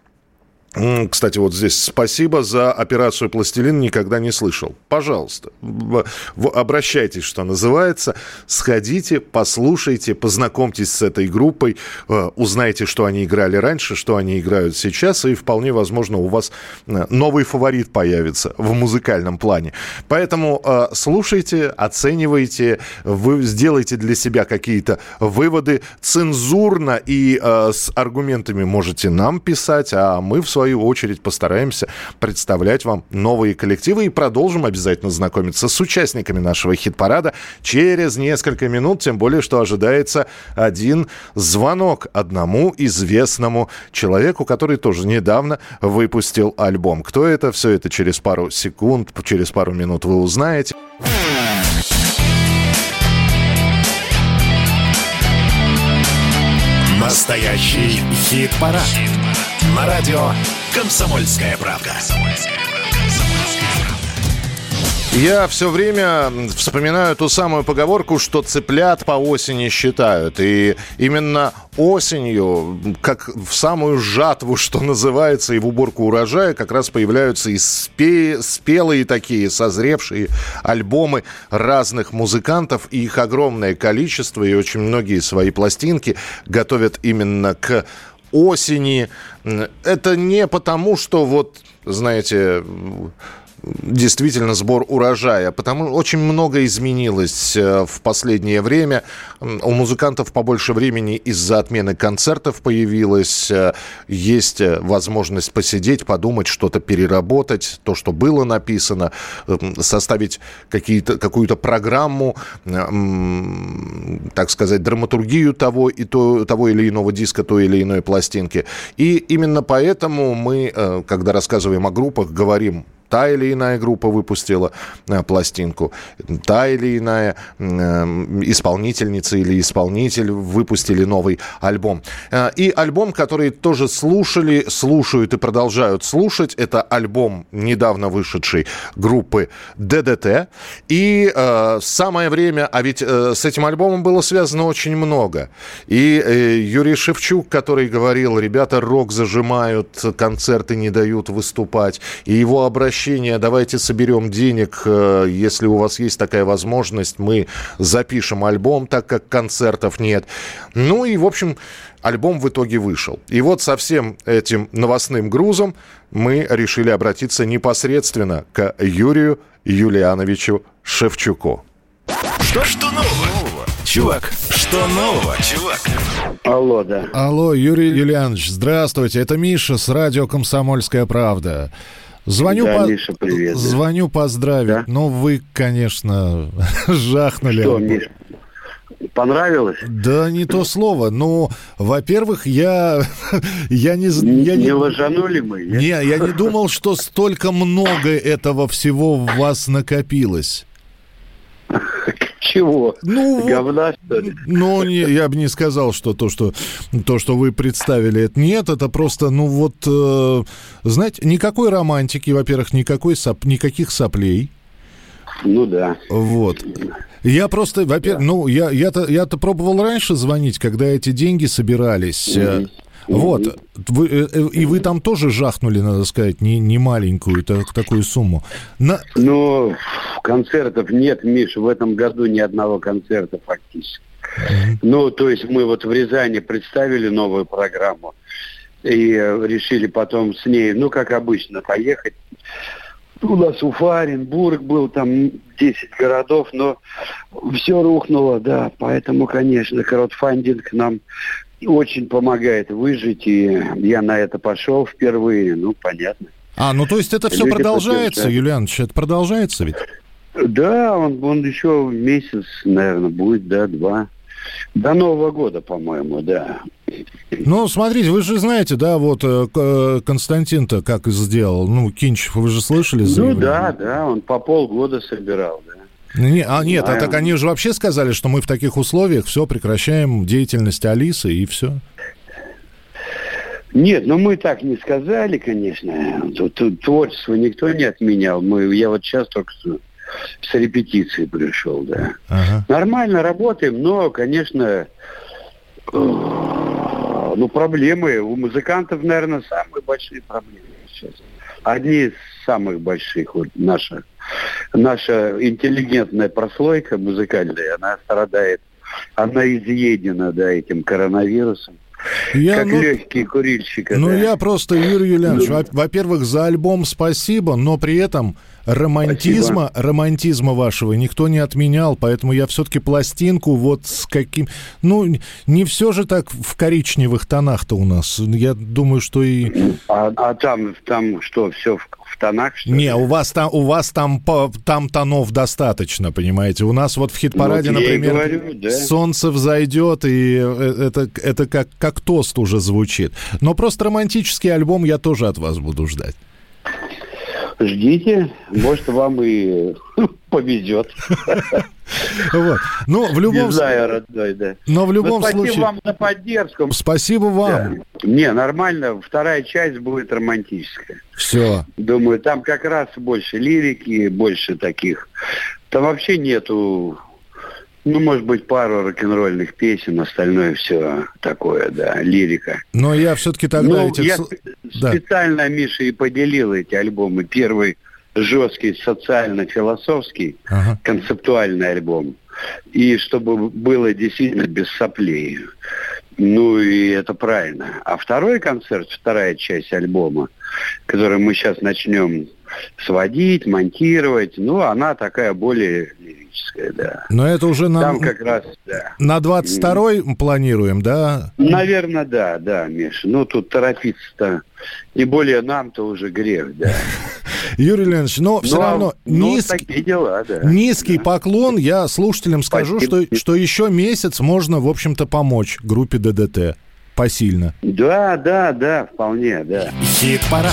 Кстати, вот здесь спасибо за операцию «Пластилин» никогда не слышал. Пожалуйста, обращайтесь, что называется, сходите, послушайте, познакомьтесь с этой группой, э, узнайте, что они играли раньше, что они играют сейчас, и вполне возможно у вас э, новый фаворит появится в музыкальном плане. Поэтому э, слушайте, оценивайте, вы сделайте для себя какие-то выводы цензурно и с аргументами можете нам писать, а мы в свою очередь постараемся представлять вам новые коллективы и продолжим обязательно знакомиться с участниками нашего хит-парада через несколько минут, тем более, что ожидается один звонок одному известному человеку, который тоже недавно выпустил альбом. Кто это? Все это через пару секунд, через пару минут вы узнаете. Настоящий хит-парад. На радио «Комсомольская правда». Я все время вспоминаю ту самую поговорку, что цыплят по осени считают. И именно осенью, как в самую жатву, что называется, и в уборку урожая, как раз появляются и спе- спелые такие, созревшие альбомы разных музыкантов. И их огромное количество, и очень многие свои пластинки готовят именно к осени. Это не потому, что вот, знаете, действительно сбор урожая, потому очень много изменилось э, в последнее время. У музыкантов побольше времени из-за отмены концертов появилось. Э, Есть э, возможность посидеть, подумать, что-то переработать, то, что было написано, м, составить какие-то, какую-то программу, так сказать, драматургию того, и то, того или иного диска, той или иной пластинки. И именно поэтому мы, когда рассказываем о группах, говорим та или иная группа выпустила э, пластинку, та или иная э, исполнительница или исполнитель выпустили новый альбом. Э, И альбом, который тоже слушали, слушают и продолжают слушать, это альбом недавно вышедший группы ДДТ. И э, самое время, а ведь с этим альбомом было связано очень много. И Юрий Шевчук, который говорил, ребята рок зажимают, концерты не дают выступать, и его обращение, давайте соберем денег, э, если у вас есть такая возможность, мы запишем альбом, так как концертов нет. Ну и, в общем, альбом в итоге вышел. И вот со всем этим новостным грузом мы решили обратиться непосредственно к Юрию Юлиановичу Шевчуку. Что, что нового, чувак? Что нового, чувак? Алло, да. Алло, Юрий Юлианович, здравствуйте. Это Миша с радио «Комсомольская правда». Звоню, Да, по- Миша, привет. Звоню поздравить. Ну, вы, конечно, жахнули. Что, Миш, понравилось? Да не то слово. Ну, во-первых, я, я не... Я Не ложанули мы? Не, я не думал, что столько много этого всего в вас накопилось. Чего? Ну, Говна, что ли? Ну, не, я бы не сказал, что то, что то, что вы представили, это нет, это просто, ну вот, э, знаете, никакой романтики, во-первых, никакой соп, никаких соплей. Ну да. Вот. Я просто, во-первых, ну, я, я-то, я-то пробовал раньше звонить, когда эти деньги собирались. э, Вот. Вы, э, э, и вы там тоже жахнули, надо сказать, не, не маленькую так- такую сумму. На... Ну, концертов нет, Миш, в этом году ни одного концерта фактически. Ну, то есть мы вот в Рязани представили новую программу и э, решили потом с ней, ну, как обычно, поехать. У нас Уфа, Оренбург был, там 10 городов, но все рухнуло, да. Поэтому, конечно, краудфандинг нам очень помогает выжить, и я на это пошел впервые, ну, понятно. А, ну то есть это все Люди продолжается, поддержали. Юлианович, это продолжается ведь? Да, он, он еще месяц, наверное, будет, да, два. До Нового года, по-моему, да. Ну, смотрите, вы же знаете, да, вот э, э, Константин-то как сделал, ну, Кинчев, вы же слышали? Ну да, да, он по полгода собирал, да. Не, а нет, а Знаю. так они же вообще сказали, что мы в таких условиях все прекращаем деятельность Алисы и все. Нет, ну мы так не сказали, конечно. Тут, тут творчество никто не отменял. Мы, я вот сейчас только с, репетиции пришел, да. Нормально работаем, но, конечно, э, Ну, проблемы у музыкантов, наверное, самые большие проблемы сейчас. Одни из самых больших. Вот наша, наша интеллигентная прослойка музыкальная, она страдает, она изъедена, да, этим коронавирусом. Я, как ну, легкие курильщика. Ну, да. я просто, Юрий Юлианович, Ну, во- во-первых, за альбом спасибо, но при этом романтизма, романтизма вашего никто не отменял, поэтому я все-таки пластинку вот с каким... Ну, не все же так в коричневых тонах-то у нас. Я думаю, что и... А, а там, там что, все в тонах, что ли? Не, у вас там, у вас там, там тонов достаточно, понимаете. У нас вот в хит-параде, Ну, вот например, говорю, да. солнце взойдет, и э, это, это как, как тост уже звучит. Но просто романтический альбом я тоже от вас буду ждать. Ждите, может, вам и повезет. Вот. Ну, в любом Не знаю, родной, да. Но в любом Ну, спасибо случае- вам за поддержку. Спасибо вам. Не, нормально. Вторая часть будет романтическая. Все. Думаю, там как раз больше лирики, больше таких. Там вообще нету, ну, может быть, пару рок-н-ролльных песен, остальное все такое, да, лирика. Но я все-таки тогда ну, этих... я Да. специально, Миша, и поделил эти альбомы. Первый жесткий социально-философский, Ага. концептуальный альбом. И чтобы было действительно без соплей. Ну и это правильно. А второй концерт, вторая часть альбома, который мы сейчас начнем сводить, монтировать, ну, она такая более лирическая, да. Но это уже на, Там как раз, да. на 22-й планируем, да? Наверное, да, да, Миша. Ну, тут торопиться-то, тем более нам-то уже грех, да. Юрий Леонидович, но все Ну, а- равно ну, низкий, дела, да. низкий поклон. Я слушателям скажу, что, что еще месяц можно, в общем-то, помочь группе ДДТ. Посильно. Да, да, да, вполне, да. Хит-парад.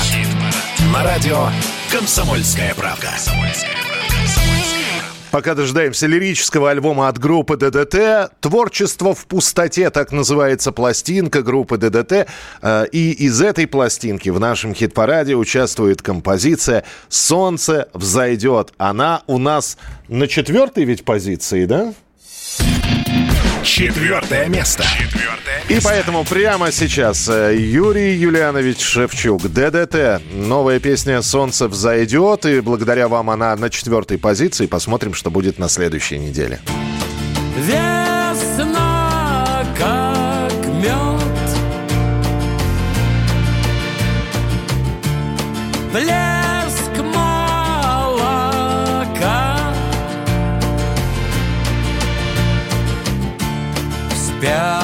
На радио «Комсомольская правда». Пока дожидаемся лирического альбома от группы ДДТ, «Творчество в пустоте», так называется пластинка группы ДДТ. Э, И из этой пластинки в нашем хит-параде участвует композиция «Солнце взойдет». Она у нас на четвертой ведь позиции, да? Четвертое место. И поэтому прямо сейчас э, Юрий Юлианович Шевчук, ДДТ. Новая песня «Солнце взойдет», и благодаря вам она на четвертой позиции. Посмотрим, что будет на следующей неделе. Весна, Yeah.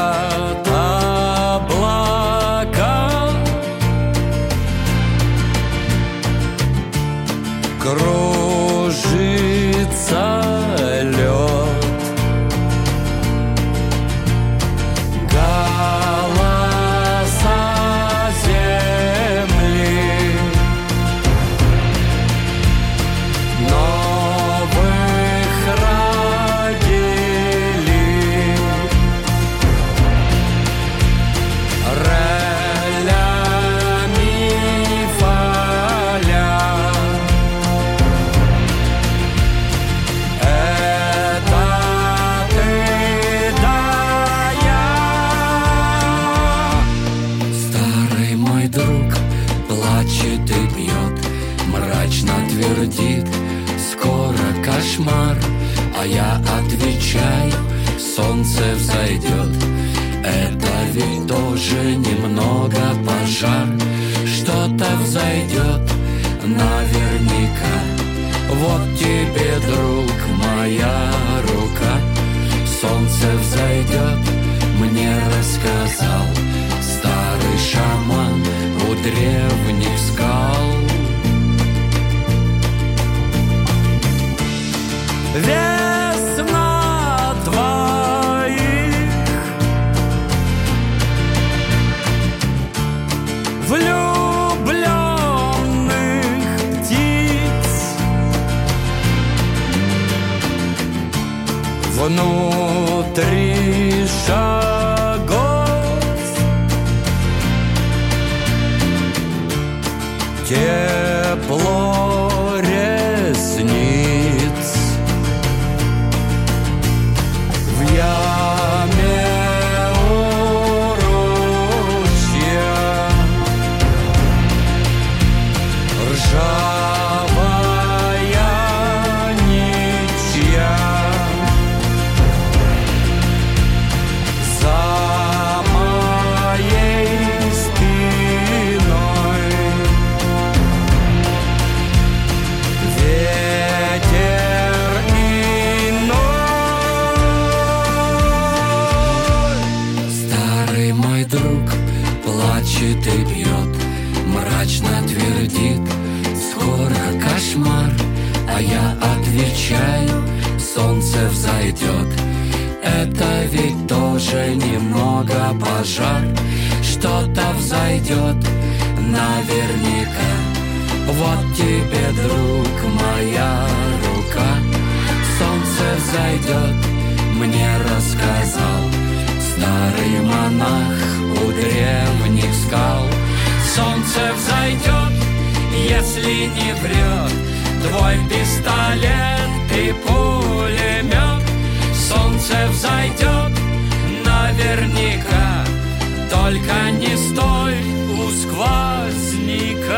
Только не стой у сквозняка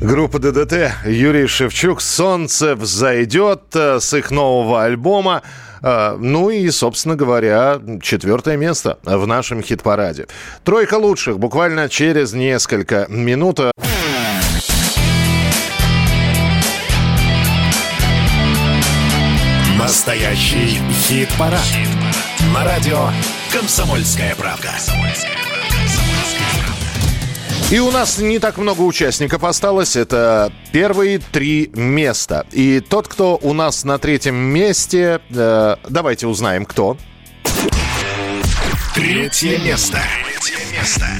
Группа ДДТ, Юрий Шевчук, «Солнце взойдет» э, с их нового альбома. Э, Ну и, собственно говоря, четвертое место в нашем хит-параде. Тройка лучших буквально через несколько минут. Настоящий хит-парад. На радио «Комсомольская правда». И у нас не так много участников осталось. Это первые три места. И тот, кто у нас на третьем месте, э, давайте узнаем, кто. Третье место.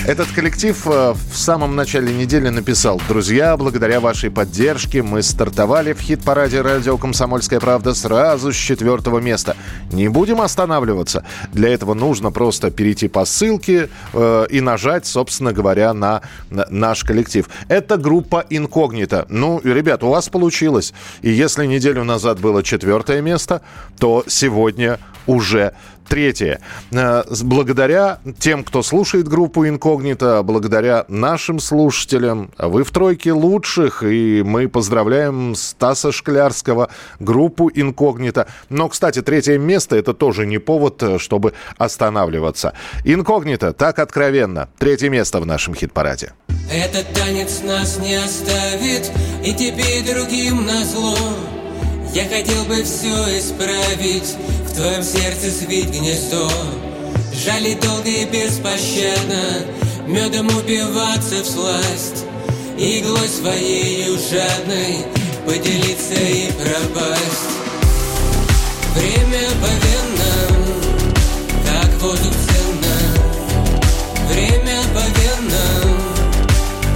Этот коллектив э, в самом начале недели написал «Друзья, благодаря вашей поддержке мы стартовали в хит-параде радио «Комсомольская правда» сразу с четвертого места. Не будем останавливаться. Для этого нужно просто перейти по ссылке э, и нажать, собственно говоря, на, на наш коллектив». Это группа «Инкогнито». Ну, ребят, у вас получилось. И если неделю назад было четвертое место, то сегодня уже третье. Э, Благодаря тем, кто слушает группу «Инкогнито», благодаря нашим слушателям, вы в тройке лучших, и мы поздравляем Стаса Шклярского, группу «Инкогнито». Но, кстати, третье место – это тоже не повод, э, чтобы останавливаться. «Инкогнито» так откровенно. Третье место в нашем хит-параде. Этот танец нас не оставит И тебе и другим назло Я хотел бы все исправить. В твоем сердце свить гнездо. Жалить долго и беспощадно. Медом упиваться в сласть. Иглой своей жадной Поделиться и пропасть. Время по венам Как воздух ценно. Время по венам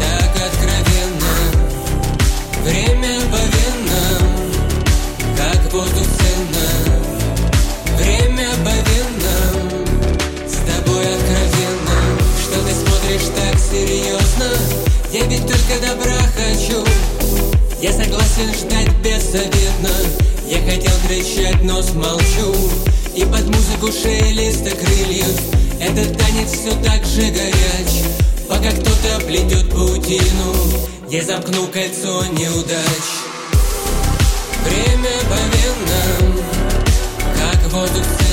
так откровенно. Время я ведь только добра хочу. Я согласен ждать беззаветно, я хотел кричать, но смолчу. И под музыку шелеста крыльев. Этот танец все так же горяч. Пока кто-то плетет паутину Я замкну кольцо неудач. Время по венам Как воздух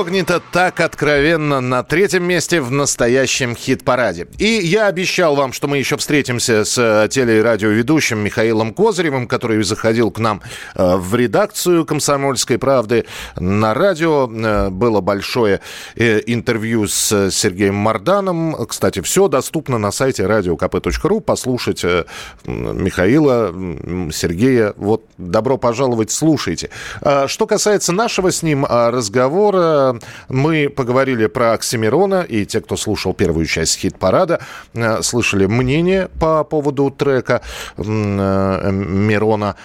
«Инкогнито» так откровенно на третьем месте в настоящем хит-параде. И я обещал вам, что мы еще встретимся с э, теле- и радиоведущим Михаилом Козыревым, который заходил к нам э, в редакцию «Комсомольской правды». На радио э, было большое интервью с Сергеем Марданом. Кстати, все доступно на сайте radiokp.ru. Послушать Михаила, Сергея. Вот, добро пожаловать, слушайте. Что касается нашего с ним разговора мы поговорили про Оксимирона, и те, кто слушал первую часть хит-парада, э, слышали мнение по поводу трека э, Мирона.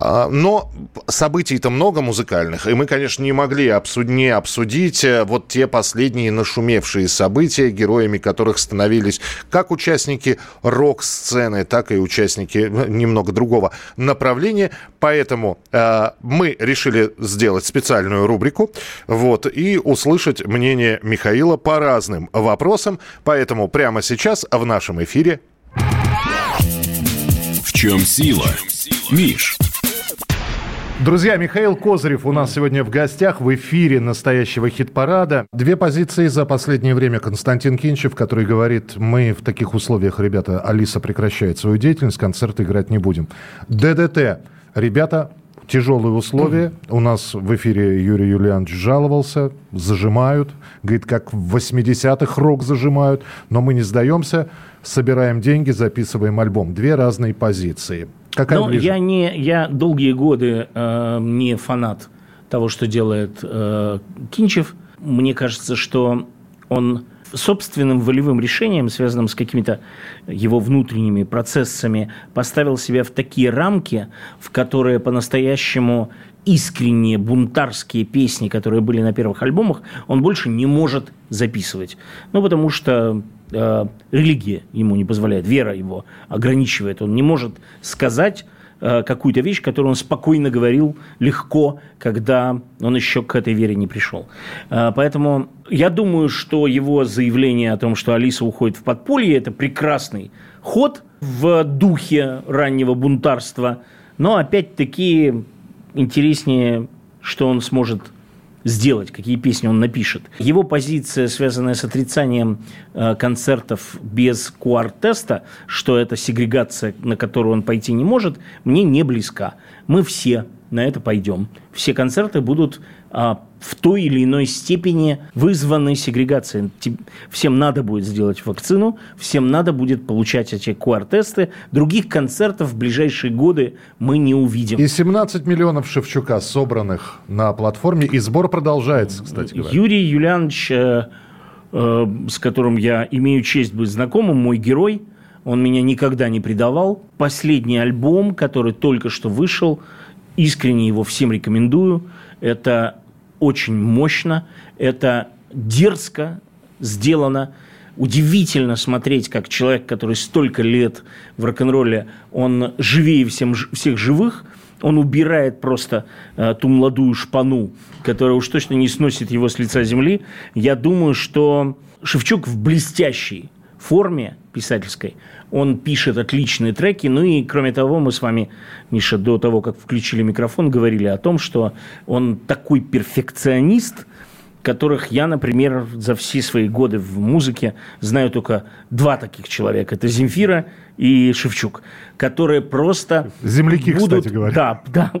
А, но событий-то много музыкальных, и мы, конечно, не могли обсуд... не обсудить э, вот те последние нашумевшие события, героями которых становились как участники рок-сцены, так и участники э, немного другого направления. Поэтому э, мы решили сделать специальную рубрику вот, и услышать мнение Михаила по разным вопросам. Поэтому прямо сейчас в нашем эфире... В чем сила? Миш, Друзья, Михаил Козырев у нас сегодня в гостях в эфире настоящего хит-парада. Две позиции за последнее время. Константин Кинчев, который говорит, мы в таких условиях, ребята, Алиса прекращает свою деятельность, концерты играть не будем. ДДТ. Ребята, тяжелые условия. У нас в эфире Юрий Юлианович жаловался, зажимают. Говорит, как в 80-х рок зажимают. Но мы не сдаемся, собираем деньги, записываем альбом. Две разные позиции. Какая Но я не, я долгие годы э, не фанат того, что делает э, Кинчев. Мне кажется, что он собственным волевым решением, связанным с какими-то его внутренними процессами, поставил себя в такие рамки, в которые по-настоящему искренние бунтарские песни, которые были на первых альбомах, он больше не может записывать. Ну, потому что религия ему не позволяет, вера его ограничивает. Он не может сказать э, какую-то вещь, которую он спокойно говорил легко, когда он еще к этой вере не пришел. Э, поэтому я думаю, что его заявление о том, что Алиса уходит в подполье, это прекрасный ход в духе раннего бунтарства, но опять-таки интереснее, что он сможет сделать, какие песни он напишет. Его позиция, связанная с отрицанием э, концертов без QR-теста, что это сегрегация, на которую он пойти не может, мне не близка. Мы все на это пойдем. Все концерты будут в той или иной степени вызваны сегрегацией. Всем надо будет сделать вакцину, всем надо будет получать эти QR-тесты. Других концертов в ближайшие годы мы не увидим. И 17 миллионов Шевчука, собранных на платформе, и сбор продолжается, кстати говоря. Юрий Юлианович, э, э, с которым я имею честь быть знакомым, мой герой, он меня никогда не предавал. Последний альбом, который только что вышел, искренне его всем рекомендую. Это очень мощно, это дерзко сделано. Удивительно смотреть, как человек, который столько лет в рок-н-ролле, он живее всем, всех живых, он убирает просто э, ту молодую шпану, которая уж точно не сносит его с лица земли. Я думаю, что Шевчук в блестящей форме писательской. Он пишет отличные треки. Ну и, кроме того, мы с вами, Миша, до того, как включили микрофон, говорили о том, что он такой перфекционист, которых я, например, за все свои годы в музыке знаю только два таких человека. Это Земфира и Шевчук, которые просто... Земляки, будут, кстати говоря. Да, да.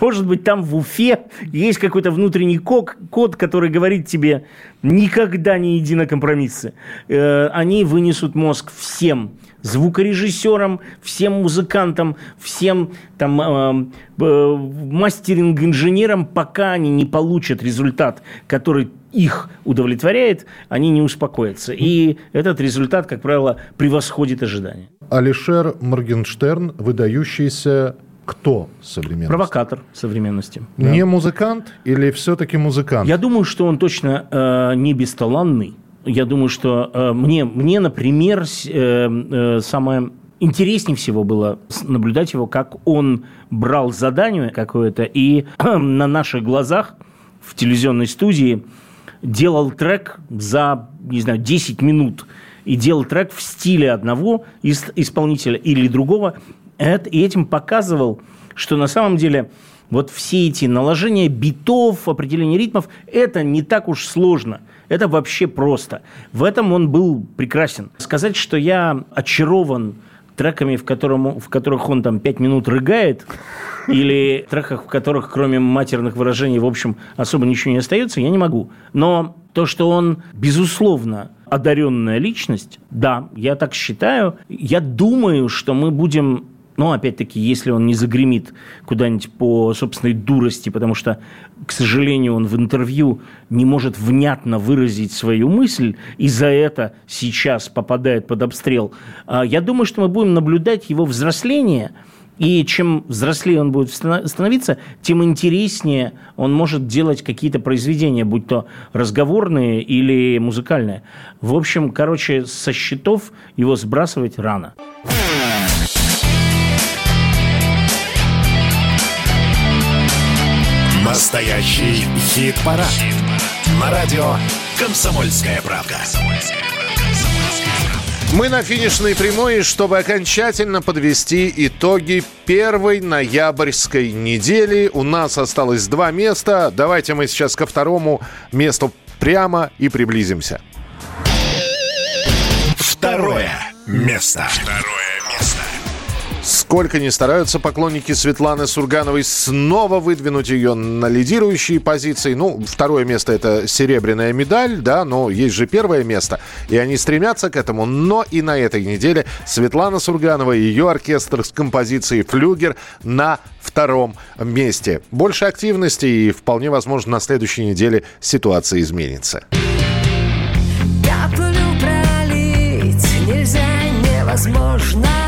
Может быть, там в Уфе есть какой-то внутренний код, код, который говорит тебе никогда не иди на компромиссы. Э, они вынесут мозг всем звукорежиссерам, всем музыкантам, всем там э, э, мастеринг-инженерам, пока они не получат результат, который их удовлетворяет, они не успокоятся. И этот результат, как правило, превосходит ожидания. Алишер Моргенштерн, выдающийся кто современности? Провокатор современности. Да. Не музыкант или все-таки музыкант? Я думаю, что он точно э, не бесталанный. Я думаю, что э, мне, мне, например, э, э, самое интереснее всего было наблюдать его, как он брал задание какое-то и на наших глазах в телевизионной студии делал трек за, не знаю, 10 минут. И делал трек в стиле одного исполнителя или другого. И этим показывал, что на самом деле вот все эти наложения битов, определение ритмов, это не так уж сложно. Это вообще просто. В этом он был прекрасен. Сказать, что я очарован треками, в, котором, в которых он там пять минут рыгает, или треках, в которых кроме матерных выражений, в общем, особо ничего не остается, я не могу. Но то, что он, безусловно, одаренная личность, да, я так считаю. Я думаю, что мы будем но, опять-таки, если он не загремит куда-нибудь по собственной дурости, потому что, к сожалению, он в интервью не может внятно выразить свою мысль, и за это сейчас попадает под обстрел, а, я думаю, что мы будем наблюдать его взросление – и чем взрослее он будет становиться, тем интереснее он может делать какие-то произведения, будь то разговорные или музыкальные. В общем, короче, со счетов его сбрасывать рано. Настоящий хит-парад. Хит На радио «Комсомольская правка». Мы на финишной прямой, чтобы окончательно подвести итоги первой ноябрьской недели. У нас осталось два места. Давайте мы сейчас ко второму месту прямо и приблизимся. Второе место. Второе место. Сколько ни стараются поклонники Светланы Сургановой снова выдвинуть ее на лидирующие позиции. Ну, второе место это серебряная медаль, да, но есть же первое место. И они стремятся к этому. Но и на этой неделе Светлана Сурганова и ее оркестр с композицией «Флюгер» на втором месте. Больше активности и вполне возможно на следующей неделе ситуация изменится. Каплю пролить нельзя, невозможно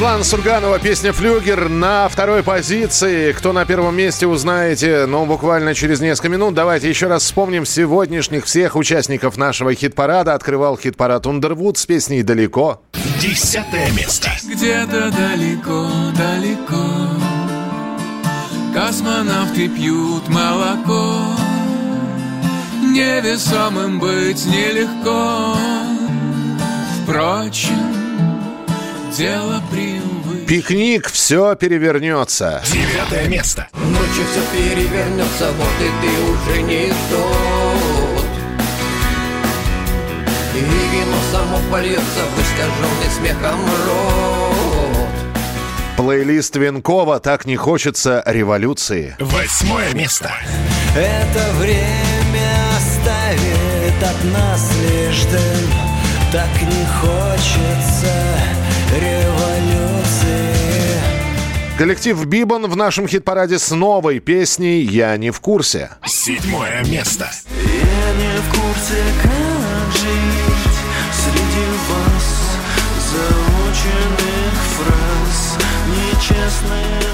Светлана Сурганова, песня «Флюгер» на второй позиции. Кто на первом месте, узнаете, ну, буквально через несколько минут. Давайте еще раз вспомним сегодняшних всех участников нашего хит-парада. Открывал хит-парад «Ундервуд» с песней «Далеко». Десятое место. Где-то далеко-далеко Космонавты пьют молоко Невесомым быть нелегко Впрочем, дело привычное. Пикник, все перевернется. Девятое место. Ночью все перевернется, вот и ты уже не тот И вино само польется в искаженный смехом рот Плейлист Венкова «Так не хочется революции». Восьмое место. Это время оставит от нас лишь дым Так не хочется революции Коллектив «Бибон» в нашем хит-параде с новой песней «Я не в курсе». Седьмое место. Я не в курсе, как жить Среди вас заученных фраз Нечестных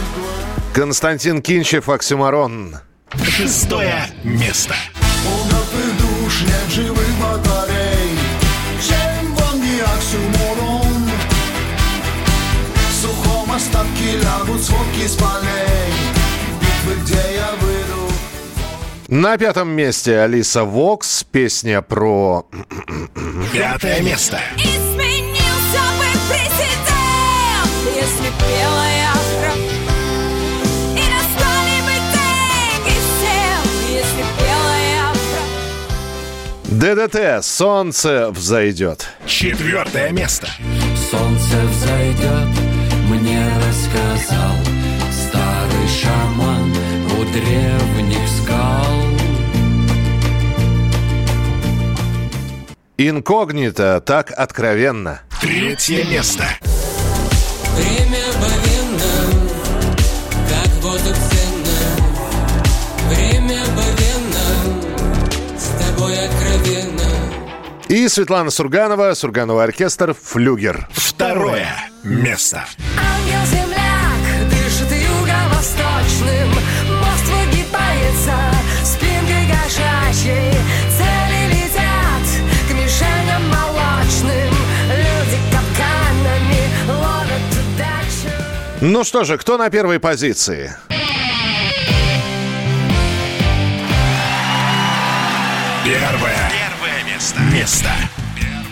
Константин Кинчев, «Оксюмарон». Шестое место. У мертвых душ нет живых батарей остатке лягут сводки с полей Битвы, где я выйду На пятом месте Алиса Вокс, песня про... Пятое место. Изменился бы президент, если пела я. ДДТ «Солнце взойдет». Четвертое место. Солнце взойдет, мне рассказал Старый шаман у древних скал Инкогнито так откровенно. Третье место. Время мгновенно, как воду ценно. Время мгновенно, с тобой откровенно. И Светлана Сурганова, Сурганова оркестр «Флюгер». Второе место. Ну что же, кто на первой позиции? Первое. Первое место. Место.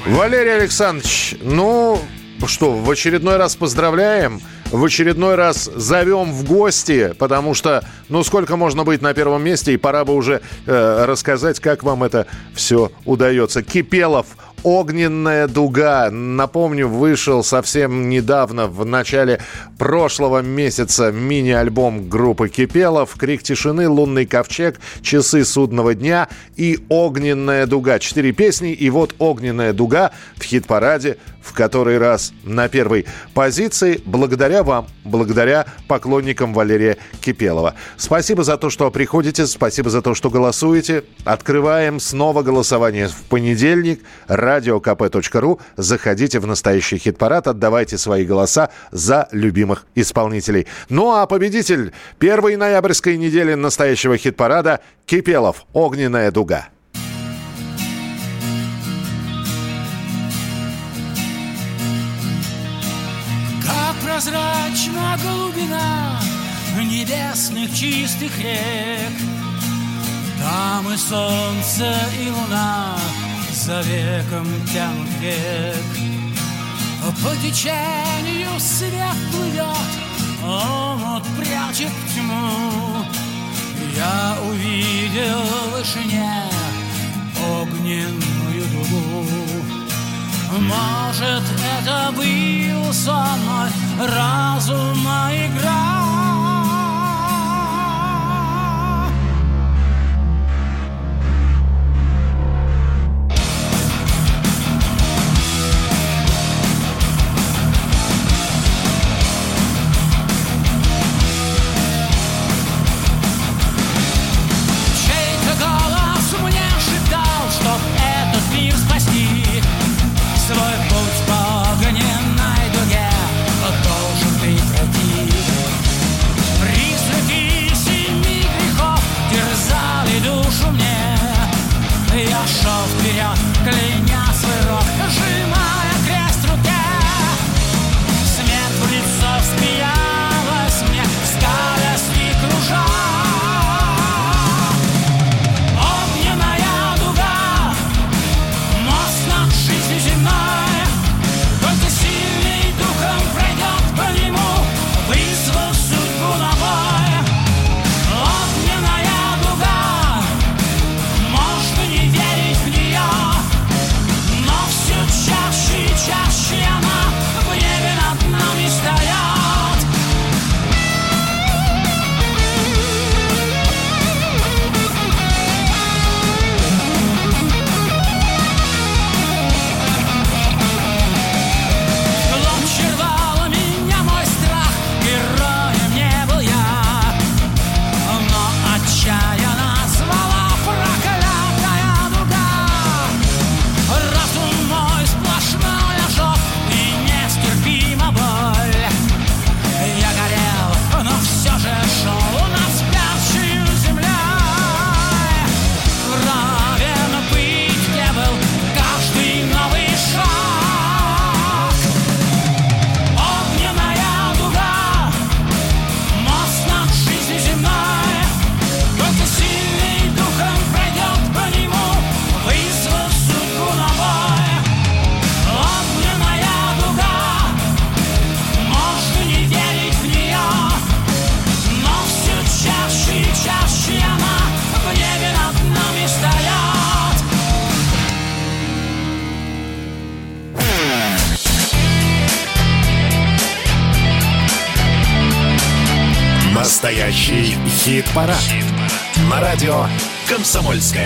Валерий Александрович, ну что, в очередной раз поздравляем, в очередной раз зовем в гости, потому что, ну, сколько можно быть на первом месте, и пора бы уже э, рассказать, как вам это все удается. Кипелов, Огненная дуга, напомню, вышел совсем недавно, в начале прошлого месяца, мини-альбом группы Кипелов, Крик тишины, Лунный ковчег, Часы судного дня и Огненная дуга. Четыре песни, и вот Огненная дуга в хит-параде в который раз на первой позиции благодаря вам, благодаря поклонникам Валерия Кипелова. Спасибо за то, что приходите, спасибо за то, что голосуете. Открываем снова голосование в понедельник. Радиокп.ру. Заходите в настоящий хит-парад, отдавайте свои голоса за любимых исполнителей. Ну а победитель первой ноябрьской недели настоящего хит-парада Кипелов «Огненная дуга». Прозрачна глубина небесных чистых рек. Там и солнце, и луна за веком тянут век. По течению свет плывет, омут прячет тьму. Я увидел в вышине огненную дугу может, это был со мной разума игра? Хит-парад.